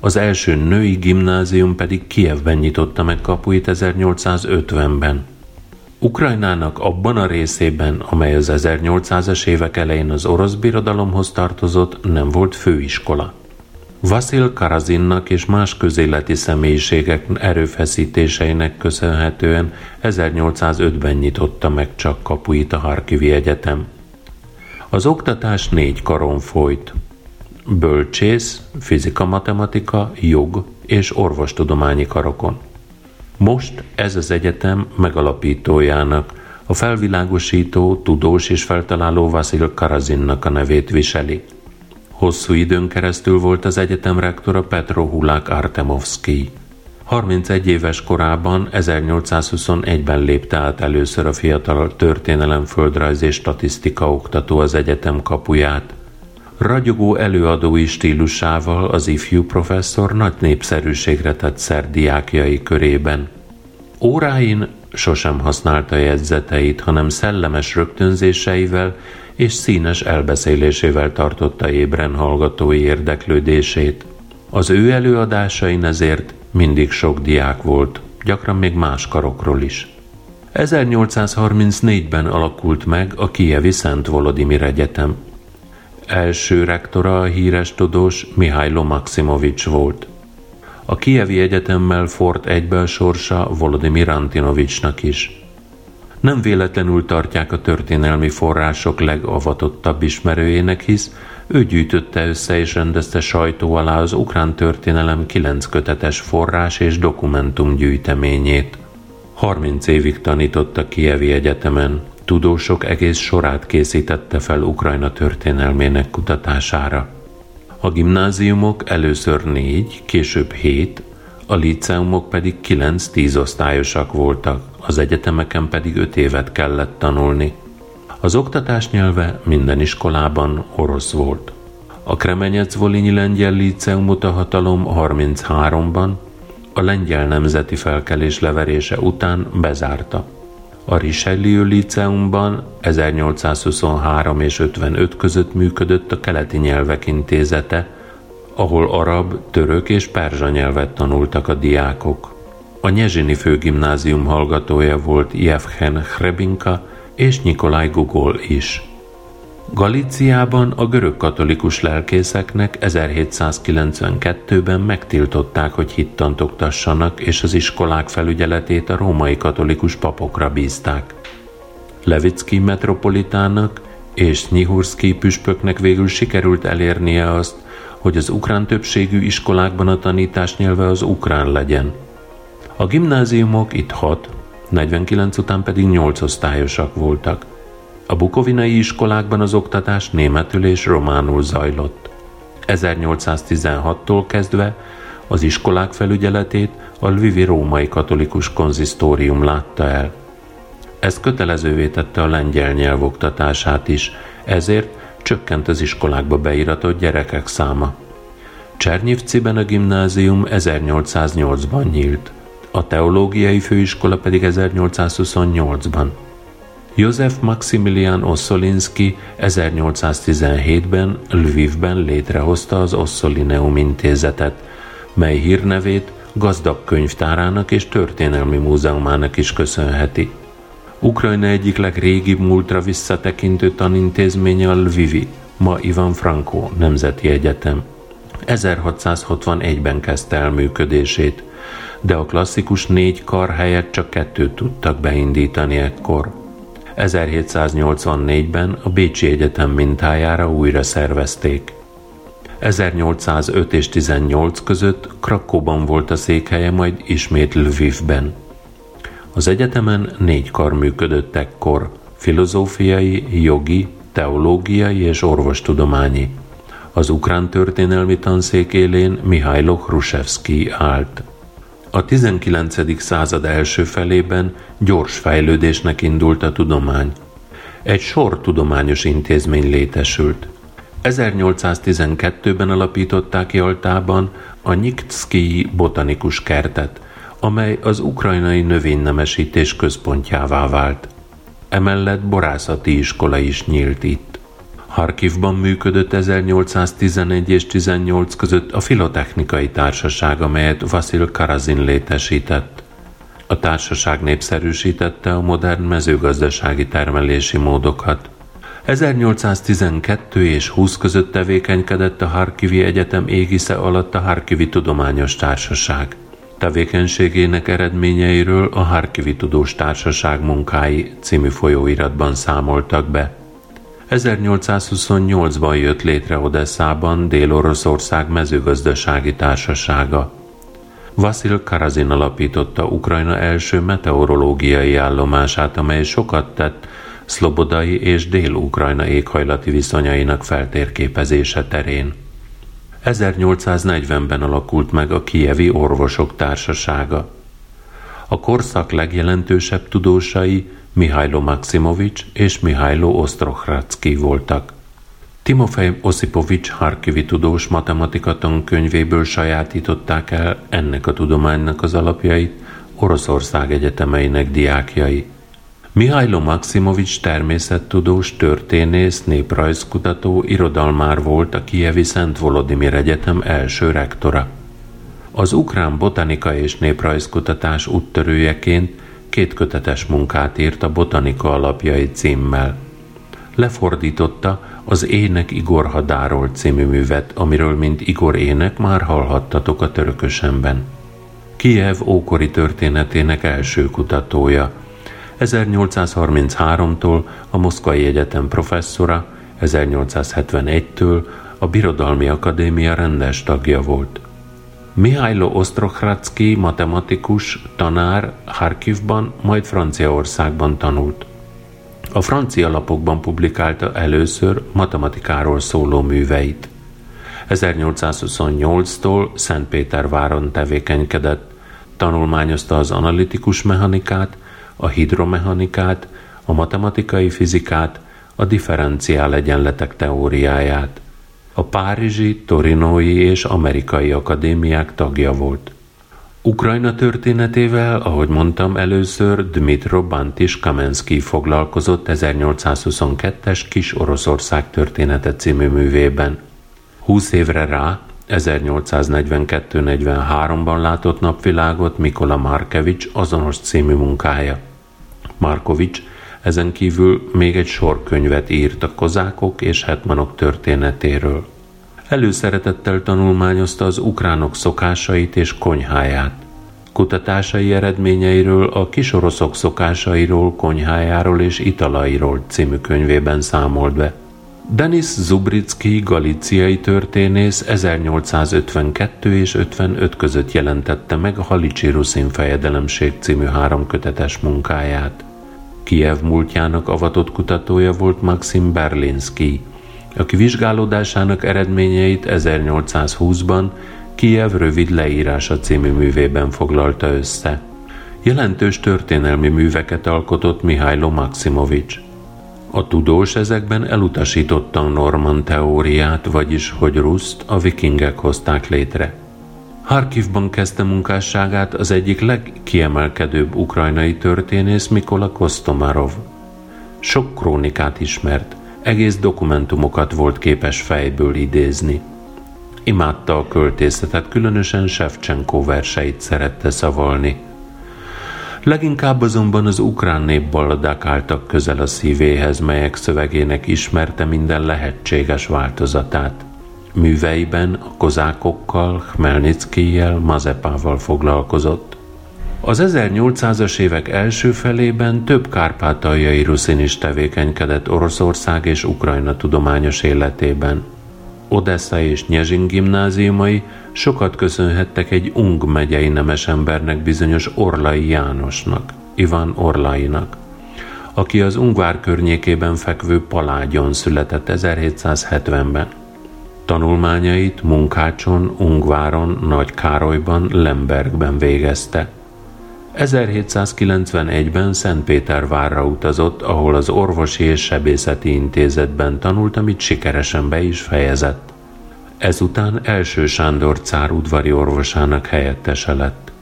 az első női gimnázium pedig Kievben nyitotta meg kapuit 1850-ben. Ukrajnának abban a részében, amely az 1800-as évek elején az orosz birodalomhoz tartozott, nem volt főiskola. Vasil Karazinnak és más közéleti személyiségek erőfeszítéseinek köszönhetően 1805-ben nyitotta meg csak kapuit a Harkivi Egyetem. Az oktatás négy karon folyt. Bölcsész, fizika-matematika, jog és orvostudományi karokon. Most ez az egyetem megalapítójának, a felvilágosító, tudós és feltaláló Vasil Karazinnak a nevét viseli. Hosszú időn keresztül volt az egyetem rektora Petro Hulák Artemovski. 31 éves korában 1821-ben lépte át először a fiatal történelem, földrajz és statisztika oktató az egyetem kapuját. Ragyogó előadói stílusával az ifjú professzor nagy népszerűségre tett szer diákjai körében. Óráin sosem használta jegyzeteit, hanem szellemes rögtönzéseivel és színes elbeszélésével tartotta ébren hallgatói érdeklődését. Az ő előadásain ezért mindig sok diák volt, gyakran még más karokról is. 1834-ben alakult meg a Kijevi Szent Volodimir Egyetem. Első rektora a híres tudós Mihailo Maximovics volt. A Kijevi Egyetemmel fort egybe a sorsa Volodymyr Antinovicsnak is. Nem véletlenül tartják a történelmi források legavatottabb ismerőjének, hisz ő gyűjtötte össze és rendezte sajtó alá az ukrán történelem kilenc kötetes forrás és dokumentum gyűjteményét. 30 évig tanított a Kievi Egyetemen, tudósok egész sorát készítette fel Ukrajna történelmének kutatására. A gimnáziumok először négy, később hét, a liceumok pedig kilenc-tíz osztályosak voltak, az egyetemeken pedig öt évet kellett tanulni. Az oktatás nyelve minden iskolában orosz volt. A Kremenyec-Volinyi Lengyel Líceumot a hatalom 33-ban, a lengyel nemzeti felkelés leverése után bezárta. A Richelieu Liceumban 1823 és 55 között működött a Keleti Nyelvek Intézete, ahol arab, török és perzsa nyelvet tanultak a diákok. A Nyezsini főgimnázium hallgatója volt Jevhen Hrebinka és Nikolaj Gogol is. Galíciában a görög katolikus lelkészeknek 1792-ben megtiltották, hogy hittant oktassanak, és az iskolák felügyeletét a római katolikus papokra bízták. Levicki metropolitának és Nyihurszki püspöknek végül sikerült elérnie azt, hogy az ukrán többségű iskolákban a tanítás nyelve az ukrán legyen. A gimnáziumok itt hat, 49 után pedig 8 osztályosak voltak. A bukovinai iskolákban az oktatás németül és románul zajlott. 1816-tól kezdve az iskolák felügyeletét a Lvivi római katolikus konzisztórium látta el. Ez kötelezővé tette a lengyel nyelv oktatását is, ezért csökkent az iskolákba beiratott gyerekek száma. Csernyivciben a gimnázium 1808-ban nyílt, a teológiai főiskola pedig 1828-ban. József Maximilian Ossolinsky 1817-ben Lvivben létrehozta az Osszolineum intézetet, mely hírnevét gazdag könyvtárának és történelmi múzeumának is köszönheti. Ukrajna egyik legrégibb múltra visszatekintő tanintézménye a Lvivi, ma Ivan Franko Nemzeti Egyetem. 1661-ben kezdte el működését, de a klasszikus négy kar helyett csak kettőt tudtak beindítani ekkor. 1784-ben a Bécsi Egyetem mintájára újra szervezték. 1805 és 18 között Krakóban volt a székhelye, majd ismét Lvivben. Az egyetemen négy kar működött ekkor, filozófiai, jogi, teológiai és orvostudományi. Az ukrán történelmi tanszék élén Mihailo Hrusevski állt. A 19. század első felében gyors fejlődésnek indult a tudomány. Egy sor tudományos intézmény létesült. 1812-ben alapították Jaltában a Nyiktszkii botanikus kertet, amely az ukrajnai növénynemesítés központjává vált. Emellett borászati iskola is nyílt itt. Harkivban működött 1811 és 18 között a Filotechnikai Társaság, amelyet Vasil Karazin létesített. A társaság népszerűsítette a modern mezőgazdasági termelési módokat. 1812 és 20 között tevékenykedett a Harkivi Egyetem égisze alatt a Harkivi Tudományos Társaság. Tevékenységének eredményeiről a Harkivi Tudós Társaság munkái című folyóiratban számoltak be. 1828-ban jött létre Odesszában Dél-Oroszország mezőgazdasági társasága. Vasil Karazin alapította Ukrajna első meteorológiai állomását, amely sokat tett szlobodai és dél-ukrajna éghajlati viszonyainak feltérképezése terén. 1840-ben alakult meg a Kievi Orvosok Társasága. A korszak legjelentősebb tudósai Mihailo Maximovics és Mihailo Ostrohradski voltak. Timofej Osipovics Harkivi tudós matematika tankönyvéből sajátították el ennek a tudománynak az alapjait Oroszország egyetemeinek diákjai. Mihailo Maximovics természettudós, történész, néprajzkutató, irodalmár volt a Kijevi Szent Volodimir Egyetem első rektora. Az ukrán botanika és néprajzkutatás úttörőjeként két kötetes munkát írt a Botanika alapjai címmel. Lefordította az Ének Igor Hadáról című művet, amiről mint Igor ének már hallhattatok a törökösemben. Kiev ókori történetének első kutatója. 1833-tól a Moszkvai Egyetem professzora, 1871-től a Birodalmi Akadémia rendes tagja volt. Mihailo Ostrohradski matematikus, tanár Harkivban, majd Franciaországban tanult. A francia lapokban publikálta először matematikáról szóló műveit. 1828-tól Szentpéterváron tevékenykedett, tanulmányozta az analitikus mechanikát, a hidromechanikát, a matematikai fizikát, a differenciál egyenletek teóriáját. A párizsi, torinói és amerikai akadémiák tagja volt. Ukrajna történetével, ahogy mondtam, először Dmitro Bantis Kamensky foglalkozott 1822-es Kis Oroszország története című művében. Húsz évre rá, 1842-43-ban látott napvilágot Mikola Markevics azonos című munkája. Markovics ezen kívül még egy sor könyvet írt a kozákok és hetmanok történetéről. Előszeretettel tanulmányozta az ukránok szokásait és konyháját. Kutatásai eredményeiről a kisoroszok szokásairól, konyhájáról és italairól című könyvében számolt be. Denis Zubricki galiciai történész 1852 és 55 között jelentette meg a Halicsi Ruszin fejedelemség című három kötetes munkáját. Kiev múltjának avatott kutatója volt Maxim Berlinski, aki vizsgálódásának eredményeit 1820-ban Kiev rövid leírása című művében foglalta össze. Jelentős történelmi műveket alkotott Mihailo Maximovics. A tudós ezekben elutasította a Norman teóriát, vagyis hogy Ruszt a vikingek hozták létre. Harkivban kezdte munkásságát az egyik legkiemelkedőbb ukrajnai történész Mikola Kostomarov. Sok krónikát ismert, egész dokumentumokat volt képes fejből idézni. Imádta a költészetet, különösen Shevchenko verseit szerette szavalni. Leginkább azonban az ukrán népballadák álltak közel a szívéhez, melyek szövegének ismerte minden lehetséges változatát. Műveiben a kozákokkal, Khmelnickijel, Mazepával foglalkozott. Az 1800-as évek első felében több kárpátaljai ruszin is tevékenykedett Oroszország és Ukrajna tudományos életében. Odessa és Nyezsin gimnáziumai sokat köszönhettek egy Ung megyei nemesembernek bizonyos Orlai Jánosnak, Ivan Orlainak, aki az Ungvár környékében fekvő Palágyon született 1770-ben. Tanulmányait Munkácson, Ungváron, Nagy Károlyban, Lembergben végezte. 1791-ben Szentpétervárra utazott, ahol az orvosi és sebészeti intézetben tanult, amit sikeresen be is fejezett. Ezután első Sándor cár udvari orvosának helyettese lett.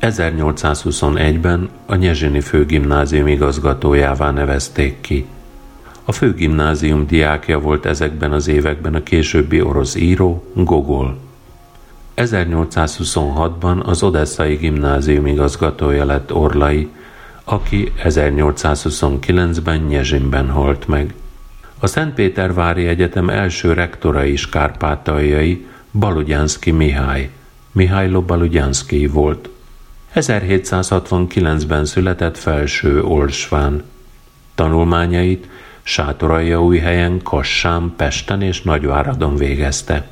1821-ben a Nyezsini főgimnázium igazgatójává nevezték ki. A főgimnázium diákja volt ezekben az években a későbbi orosz író Gogol. 1826-ban az Odesszai gimnázium igazgatója lett Orlai, aki 1829-ben Nyezsinben halt meg. A Szentpétervári Egyetem első rektora is kárpátaljai Baludjánszki Mihály, Mihály Baludjánszki volt. 1769-ben született felső Olsván. Tanulmányait helyen, Kassán, Pesten és Nagyváradon végezte.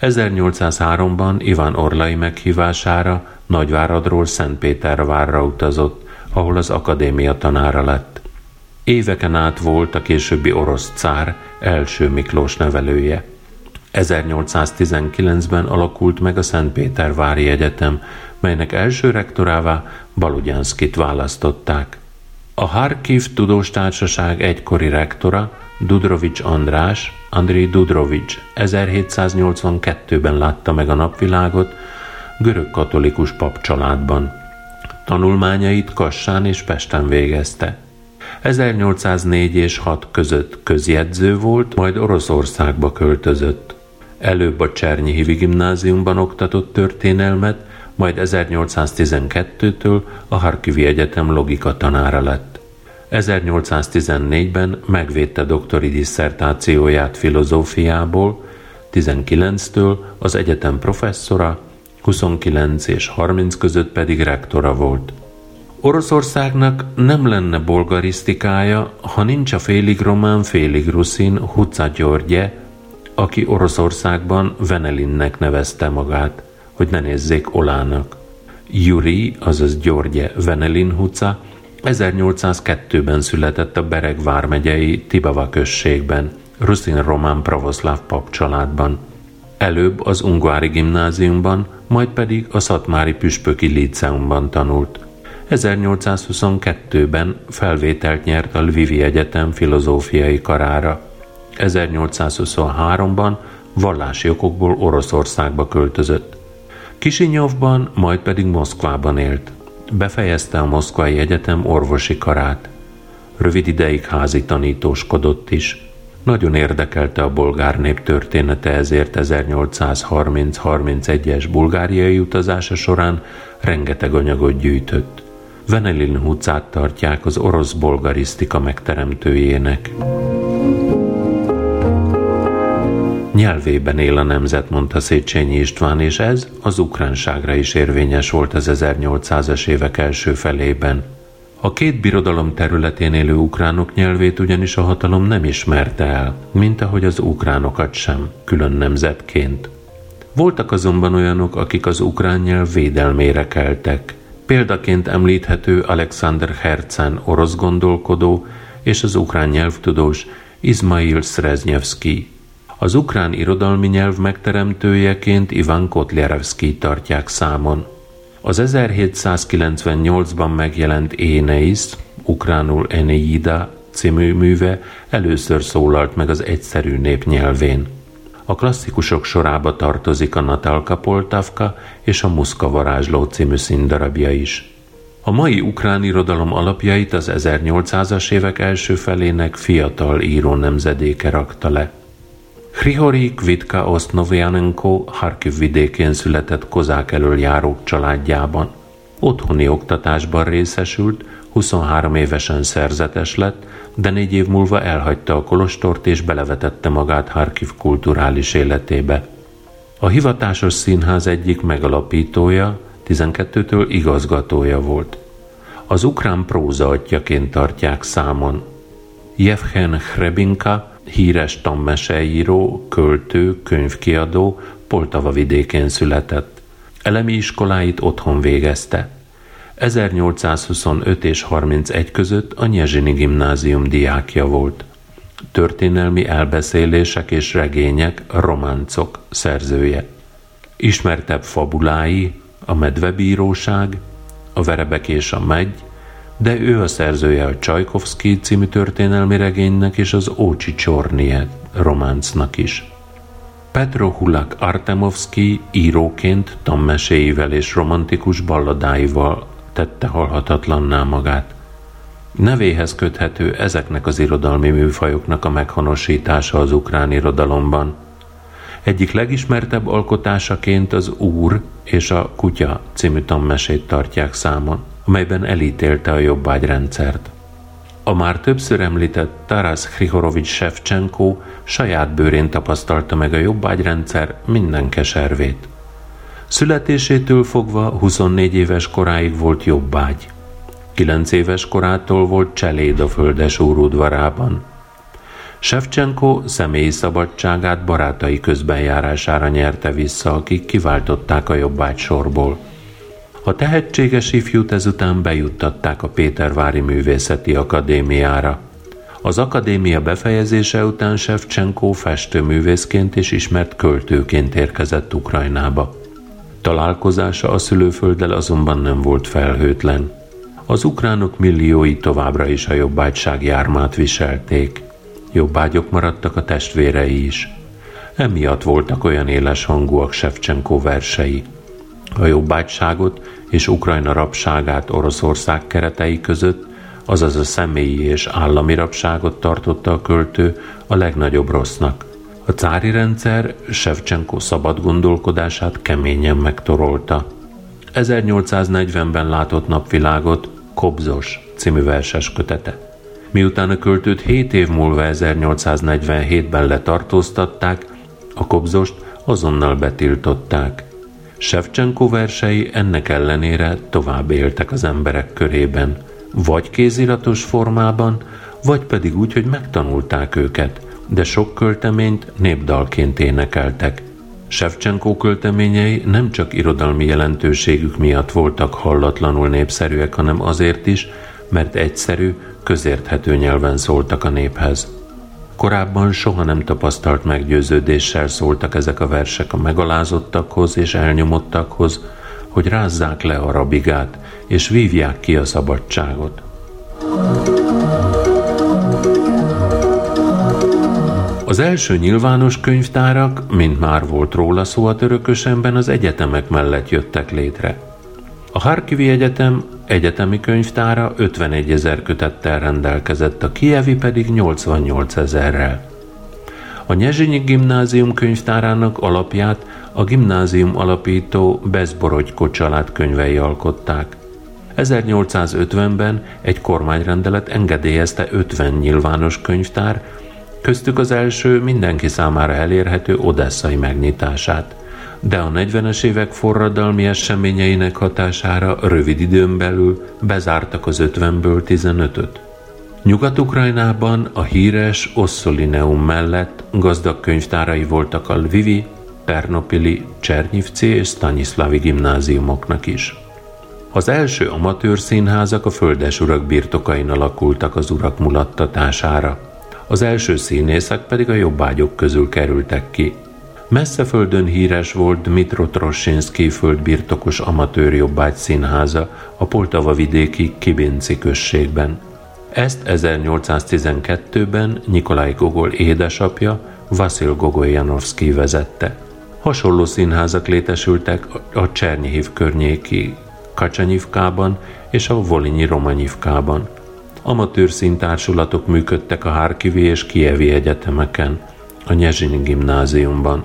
1803-ban Ivan Orlai meghívására Nagyváradról Szentpétervárra utazott, ahol az akadémia tanára lett. Éveken át volt a későbbi orosz cár első Miklós nevelője. 1819-ben alakult meg a Szentpétervári Egyetem, melynek első rektorává Baludjanszkit választották. A Harkiv Tudós Társaság egykori rektora, Dudrovics András, Andrei Dudrovics 1782-ben látta meg a napvilágot görög katolikus pap családban. Tanulmányait Kassán és Pesten végezte. 1804 és 6 között közjegyző volt, majd Oroszországba költözött. Előbb a Csernyi Hivi gimnáziumban oktatott történelmet, majd 1812-től a Harkivi Egyetem logika tanára lett. 1814-ben megvédte doktori disszertációját filozófiából, 19-től az egyetem professzora, 29 és 30 között pedig rektora volt. Oroszországnak nem lenne bolgarisztikája, ha nincs a félig román, félig ruszin Huca Györgye, aki Oroszországban Venelinnek nevezte magát hogy ne nézzék Olának. Juri, azaz Györgye Venelin Huca 1802-ben született a Bereg vármegyei Tibava községben, ruszin román pravoszláv pap családban. Előbb az Ungvári gimnáziumban, majd pedig a Szatmári Püspöki Líceumban tanult. 1822-ben felvételt nyert a Lvivi Egyetem filozófiai karára. 1823-ban vallási okokból Oroszországba költözött. Kisinyovban, majd pedig Moszkvában élt. Befejezte a Moszkvai Egyetem orvosi karát. Rövid ideig házi tanítóskodott is. Nagyon érdekelte a bolgár nép története, ezért 1830-31-es bulgáriai utazása során rengeteg anyagot gyűjtött. Venelin Hucát tartják az orosz bolgarisztika megteremtőjének. Nyelvében él a nemzet, mondta Széchenyi István, és ez az ukránságra is érvényes volt az 1800-as évek első felében. A két birodalom területén élő ukránok nyelvét ugyanis a hatalom nem ismerte el, mint ahogy az ukránokat sem, külön nemzetként. Voltak azonban olyanok, akik az ukrán nyelv védelmére keltek. Példaként említhető Alexander Herzen orosz gondolkodó és az ukrán nyelvtudós Izmail Sreznyevski, az ukrán irodalmi nyelv megteremtőjeként Ivan Kotlярevszki tartják számon. Az 1798-ban megjelent Éneis, ukránul Eneida című műve először szólalt meg az egyszerű nép nyelvén. A klasszikusok sorába tartozik a Natalka Poltavka és a Muszka varázsló című színdarabja is. A mai ukrán irodalom alapjait az 1800-as évek első felének fiatal író nemzedéke rakta le. Hrihori Kvitka Osznovjanenko Harkiv vidékén született kozák elől járók családjában. Otthoni oktatásban részesült, 23 évesen szerzetes lett, de négy év múlva elhagyta a kolostort és belevetette magát Harkiv kulturális életébe. A hivatásos színház egyik megalapítója, 12-től igazgatója volt. Az ukrán próza atyaként tartják számon. Jevhen Hrebinka híres tanmeseíró, költő, könyvkiadó Poltava vidékén született. Elemi iskoláit otthon végezte. 1825 és 31 között a Nyezsini gimnázium diákja volt. történelmi elbeszélések és regények, románcok szerzője. Ismertebb fabulái a Medvebíróság, a Verebek és a Megy, de ő a szerzője a Csajkovszki című történelmi regénynek és az Ócsi Csornie románcnak is. Petro Hulak Artemovski íróként tammeséivel és romantikus balladáival tette halhatatlanná magát. Nevéhez köthető ezeknek az irodalmi műfajoknak a meghonosítása az ukrán irodalomban. Egyik legismertebb alkotásaként az Úr és a Kutya című tammesét tartják számon, amelyben elítélte a jobbágyrendszert. A már többször említett Taras Hrihorovics Shevchenko saját bőrén tapasztalta meg a jobbágyrendszer minden keservét. Születésétől fogva 24 éves koráig volt jobbágy. 9 éves korától volt cseléd a földes úrudvarában. Shevchenko személyi szabadságát barátai közbenjárására nyerte vissza, akik kiváltották a jobbágy sorból. A tehetséges ifjút ezután bejuttatták a Pétervári Művészeti Akadémiára. Az akadémia befejezése után Shevchenko festőművészként és ismert költőként érkezett Ukrajnába. Találkozása a szülőfölddel azonban nem volt felhőtlen. Az ukránok milliói továbbra is a jobbágyság jármát viselték. Jobbágyok maradtak a testvérei is. Emiatt voltak olyan éles hangúak Shevchenko versei. A jobbágyságot és Ukrajna rabságát Oroszország keretei között, azaz a személyi és állami rabságot tartotta a költő a legnagyobb rossznak. A cári rendszer Shevchenko szabad gondolkodását keményen megtorolta. 1840-ben látott napvilágot Kobzos című verses kötete. Miután a költőt 7 év múlva 1847-ben letartóztatták, a Kobzost azonnal betiltották. Shevchenko versei ennek ellenére tovább éltek az emberek körében, vagy kéziratos formában, vagy pedig úgy, hogy megtanulták őket, de sok költeményt népdalként énekeltek. Shevchenko költeményei nem csak irodalmi jelentőségük miatt voltak hallatlanul népszerűek, hanem azért is, mert egyszerű, közérthető nyelven szóltak a néphez. Korábban soha nem tapasztalt meggyőződéssel szóltak ezek a versek a megalázottakhoz és elnyomottakhoz, hogy rázzák le a rabigát, és vívják ki a szabadságot. Az első nyilvános könyvtárak, mint már volt róla szó a törökösenben, az egyetemek mellett jöttek létre. A Harkivi Egyetem egyetemi könyvtára 51 ezer kötettel rendelkezett, a Kievi pedig 88 ezerrel. A Nyezsinyi gimnázium könyvtárának alapját a gimnázium alapító Bezborodjko család könyvei alkották. 1850-ben egy kormányrendelet engedélyezte 50 nyilvános könyvtár, köztük az első mindenki számára elérhető odesszai megnyitását – de a 40-es évek forradalmi eseményeinek hatására rövid időn belül bezártak az 50-ből 15-öt. Nyugat-Ukrajnában a híres Osszolineum mellett gazdag könyvtárai voltak a Lvivi, Ternopili, Csernyivci és Stanislavi gimnáziumoknak is. Az első amatőr színházak a földesurak birtokain alakultak az urak mulattatására. Az első színészek pedig a jobbágyok közül kerültek ki, Messze földön híres volt Dmitro Trossinski földbirtokos amatőr jobbágy színháza a Poltava vidéki Kibinci községben. Ezt 1812-ben Nikolaj Gogol édesapja Vasil Gogol Janovszki vezette. Hasonló színházak létesültek a Csernyihiv környéki Kacsanyivkában és a Volinyi Romanyivkában. Amatőr színtársulatok működtek a Hárkivi és Kievi egyetemeken, a Nyezsiny gimnáziumban.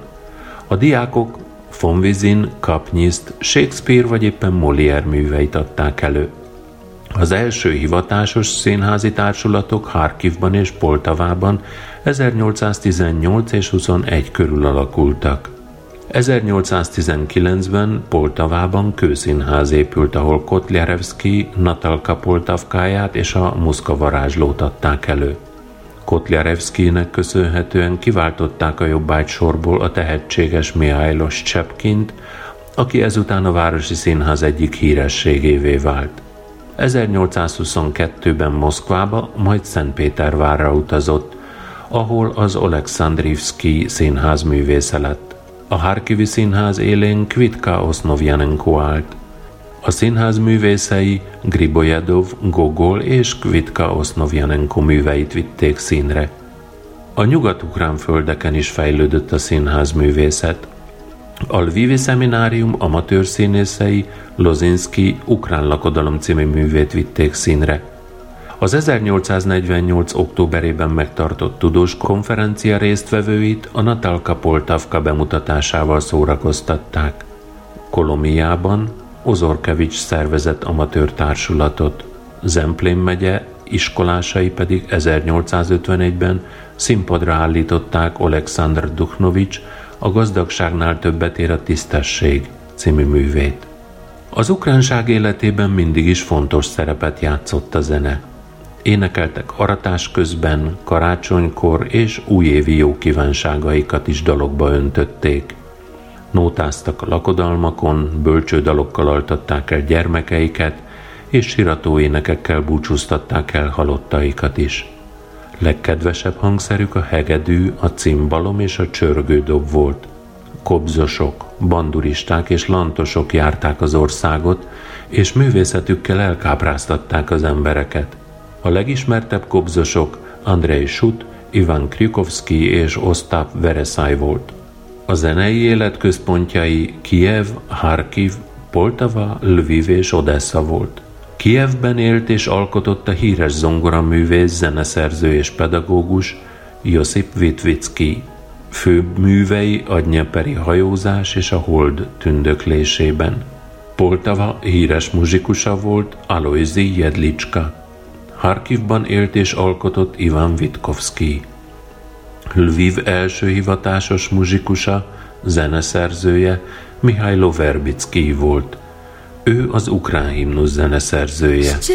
A diákok von Vizin, Kapnyiszt, Shakespeare vagy éppen Molière műveit adták elő. Az első hivatásos színházi társulatok Harkivban és Poltavában 1818 és 21 körül alakultak. 1819-ben Poltavában kőszínház épült, ahol Kotlярevski Natalka Poltavkáját és a Muszka varázslót adták elő. Kotljarevszkinek köszönhetően kiváltották a jobbágy sorból a tehetséges Mihálylos Csepkint, aki ezután a Városi Színház egyik hírességévé vált. 1822-ben Moszkvába, majd Szentpétervárra utazott, ahol az Oleksandrivski színház művésze lett. A Harkivi színház élén Kvitka Osznovjanenko állt. A színház művészei Gribojedov, Gogol és Kvitka Osznovjanenko műveit vitték színre. A nyugat-ukrán földeken is fejlődött a színház művészet. A Lvivi Szeminárium amatőr színészei Lozinski ukrán lakodalom című művét vitték színre. Az 1848. októberében megtartott tudós konferencia résztvevőit a Natalka Poltavka bemutatásával szórakoztatták. Kolomiában Ozorkevics szervezett amatőr társulatot, Zemplén megye iskolásai pedig 1851-ben színpadra állították Alexander Dukhnovics a gazdagságnál többet ér a tisztesség című művét. Az ukránság életében mindig is fontos szerepet játszott a zene. Énekeltek aratás közben, karácsonykor és újévi jó kívánságaikat is dalokba öntötték. Nótáztak a lakodalmakon, bölcsődalokkal altatták el gyermekeiket, és sirató énekekkel búcsúztatták el halottaikat is. Legkedvesebb hangszerük a hegedű, a cimbalom és a csörgődob volt. Kobzosok, banduristák és lantosok járták az országot, és művészetükkel elkápráztatták az embereket. A legismertebb kobzosok Andrei Sut, Ivan Krikovski és Ostap Veresai volt. A zenei élet központjai Kiev, Harkiv, Poltava, Lviv és Odessa volt. Kievben élt és alkotott a híres zongoraművész, zeneszerző és pedagógus Josip Vitvicki. Főbb művei a Dnyeperi hajózás és a hold tündöklésében. Poltava híres muzsikusa volt Aloisi Jedlicska. Harkivban élt és alkotott Ivan Vitkovski. Lviv első hivatásos muzsikusa, zeneszerzője Mihailo Verbicki volt – ő az ukrán himnusz zeneszerzője. Ни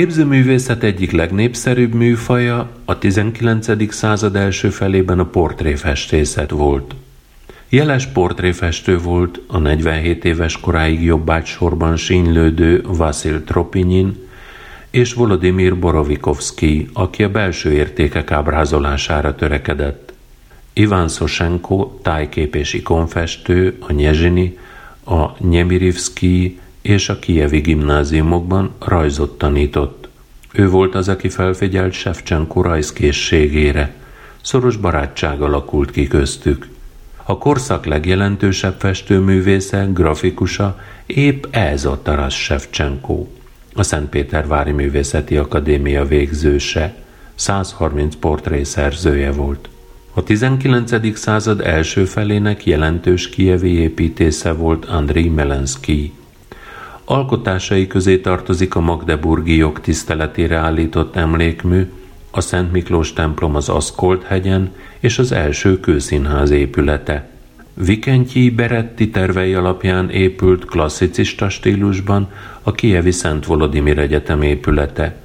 képzőművészet egyik legnépszerűbb műfaja a 19. század első felében a portréfestészet volt. Jeles portréfestő volt a 47 éves koráig jobbágy sorban sínylődő Vasil Tropinyin és Volodymyr Borovikovski, aki a belső értékek ábrázolására törekedett. Iván Soshenko tájkép és ikonfestő, a Nyezsini, a Nyemirivszki és a kievi gimnáziumokban rajzot tanított. Ő volt az, aki felfigyelt Shevchenko rajzkészségére. Szoros barátság alakult ki köztük. A korszak legjelentősebb festőművésze, grafikusa épp ez a Taras Shevchenko, a Szentpétervári Művészeti Akadémia végzőse, 130 portré szerzője volt. A 19. század első felének jelentős kievi építésze volt Andrei Melenszki. Alkotásai közé tartozik a Magdeburgi jog tiszteletére állított emlékmű, a Szent Miklós templom az Aszkolt hegyen és az első kőszínház épülete. Vikentyi Beretti tervei alapján épült klasszicista stílusban a Kievi Szent Volodimir Egyetem épülete.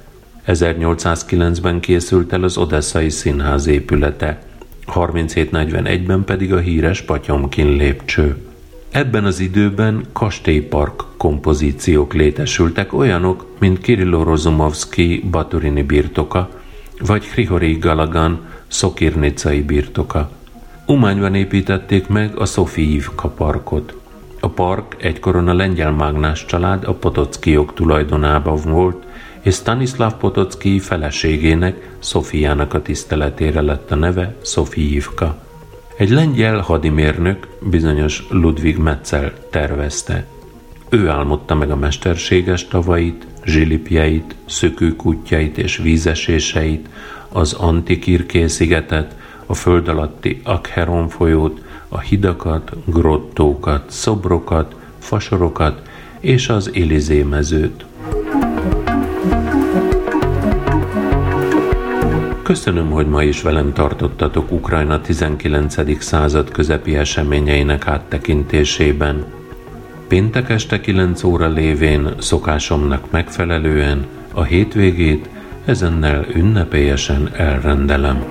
1809-ben készült el az Odesszai Színház épülete, 3741-ben pedig a híres Patyomkin lépcső. Ebben az időben kastélypark kompozíciók létesültek, olyanok, mint Kirillo Rozumovsky Baturini birtoka, vagy Hrihori Galagan Szokirnicai birtoka. Umányban építették meg a Szofijivka parkot. A park egykoron a lengyel mágnás család a Potockiok tulajdonában volt, és Stanislav Potocki feleségének, Szofiának a tiszteletére lett a neve Szofijivka. Egy lengyel hadimérnök, bizonyos Ludwig Metzel tervezte. Ő álmodta meg a mesterséges tavait, zsilipjeit, szökőkutyait és vízeséseit, az Antikirké szigetet, a föld alatti Akheron folyót, a hidakat, grottókat, szobrokat, fasorokat és az Elizé mezőt. Köszönöm, hogy ma is velem tartottatok Ukrajna 19. század közepi eseményeinek áttekintésében. Péntek este 9 óra lévén szokásomnak megfelelően a hétvégét ezennel ünnepélyesen elrendelem.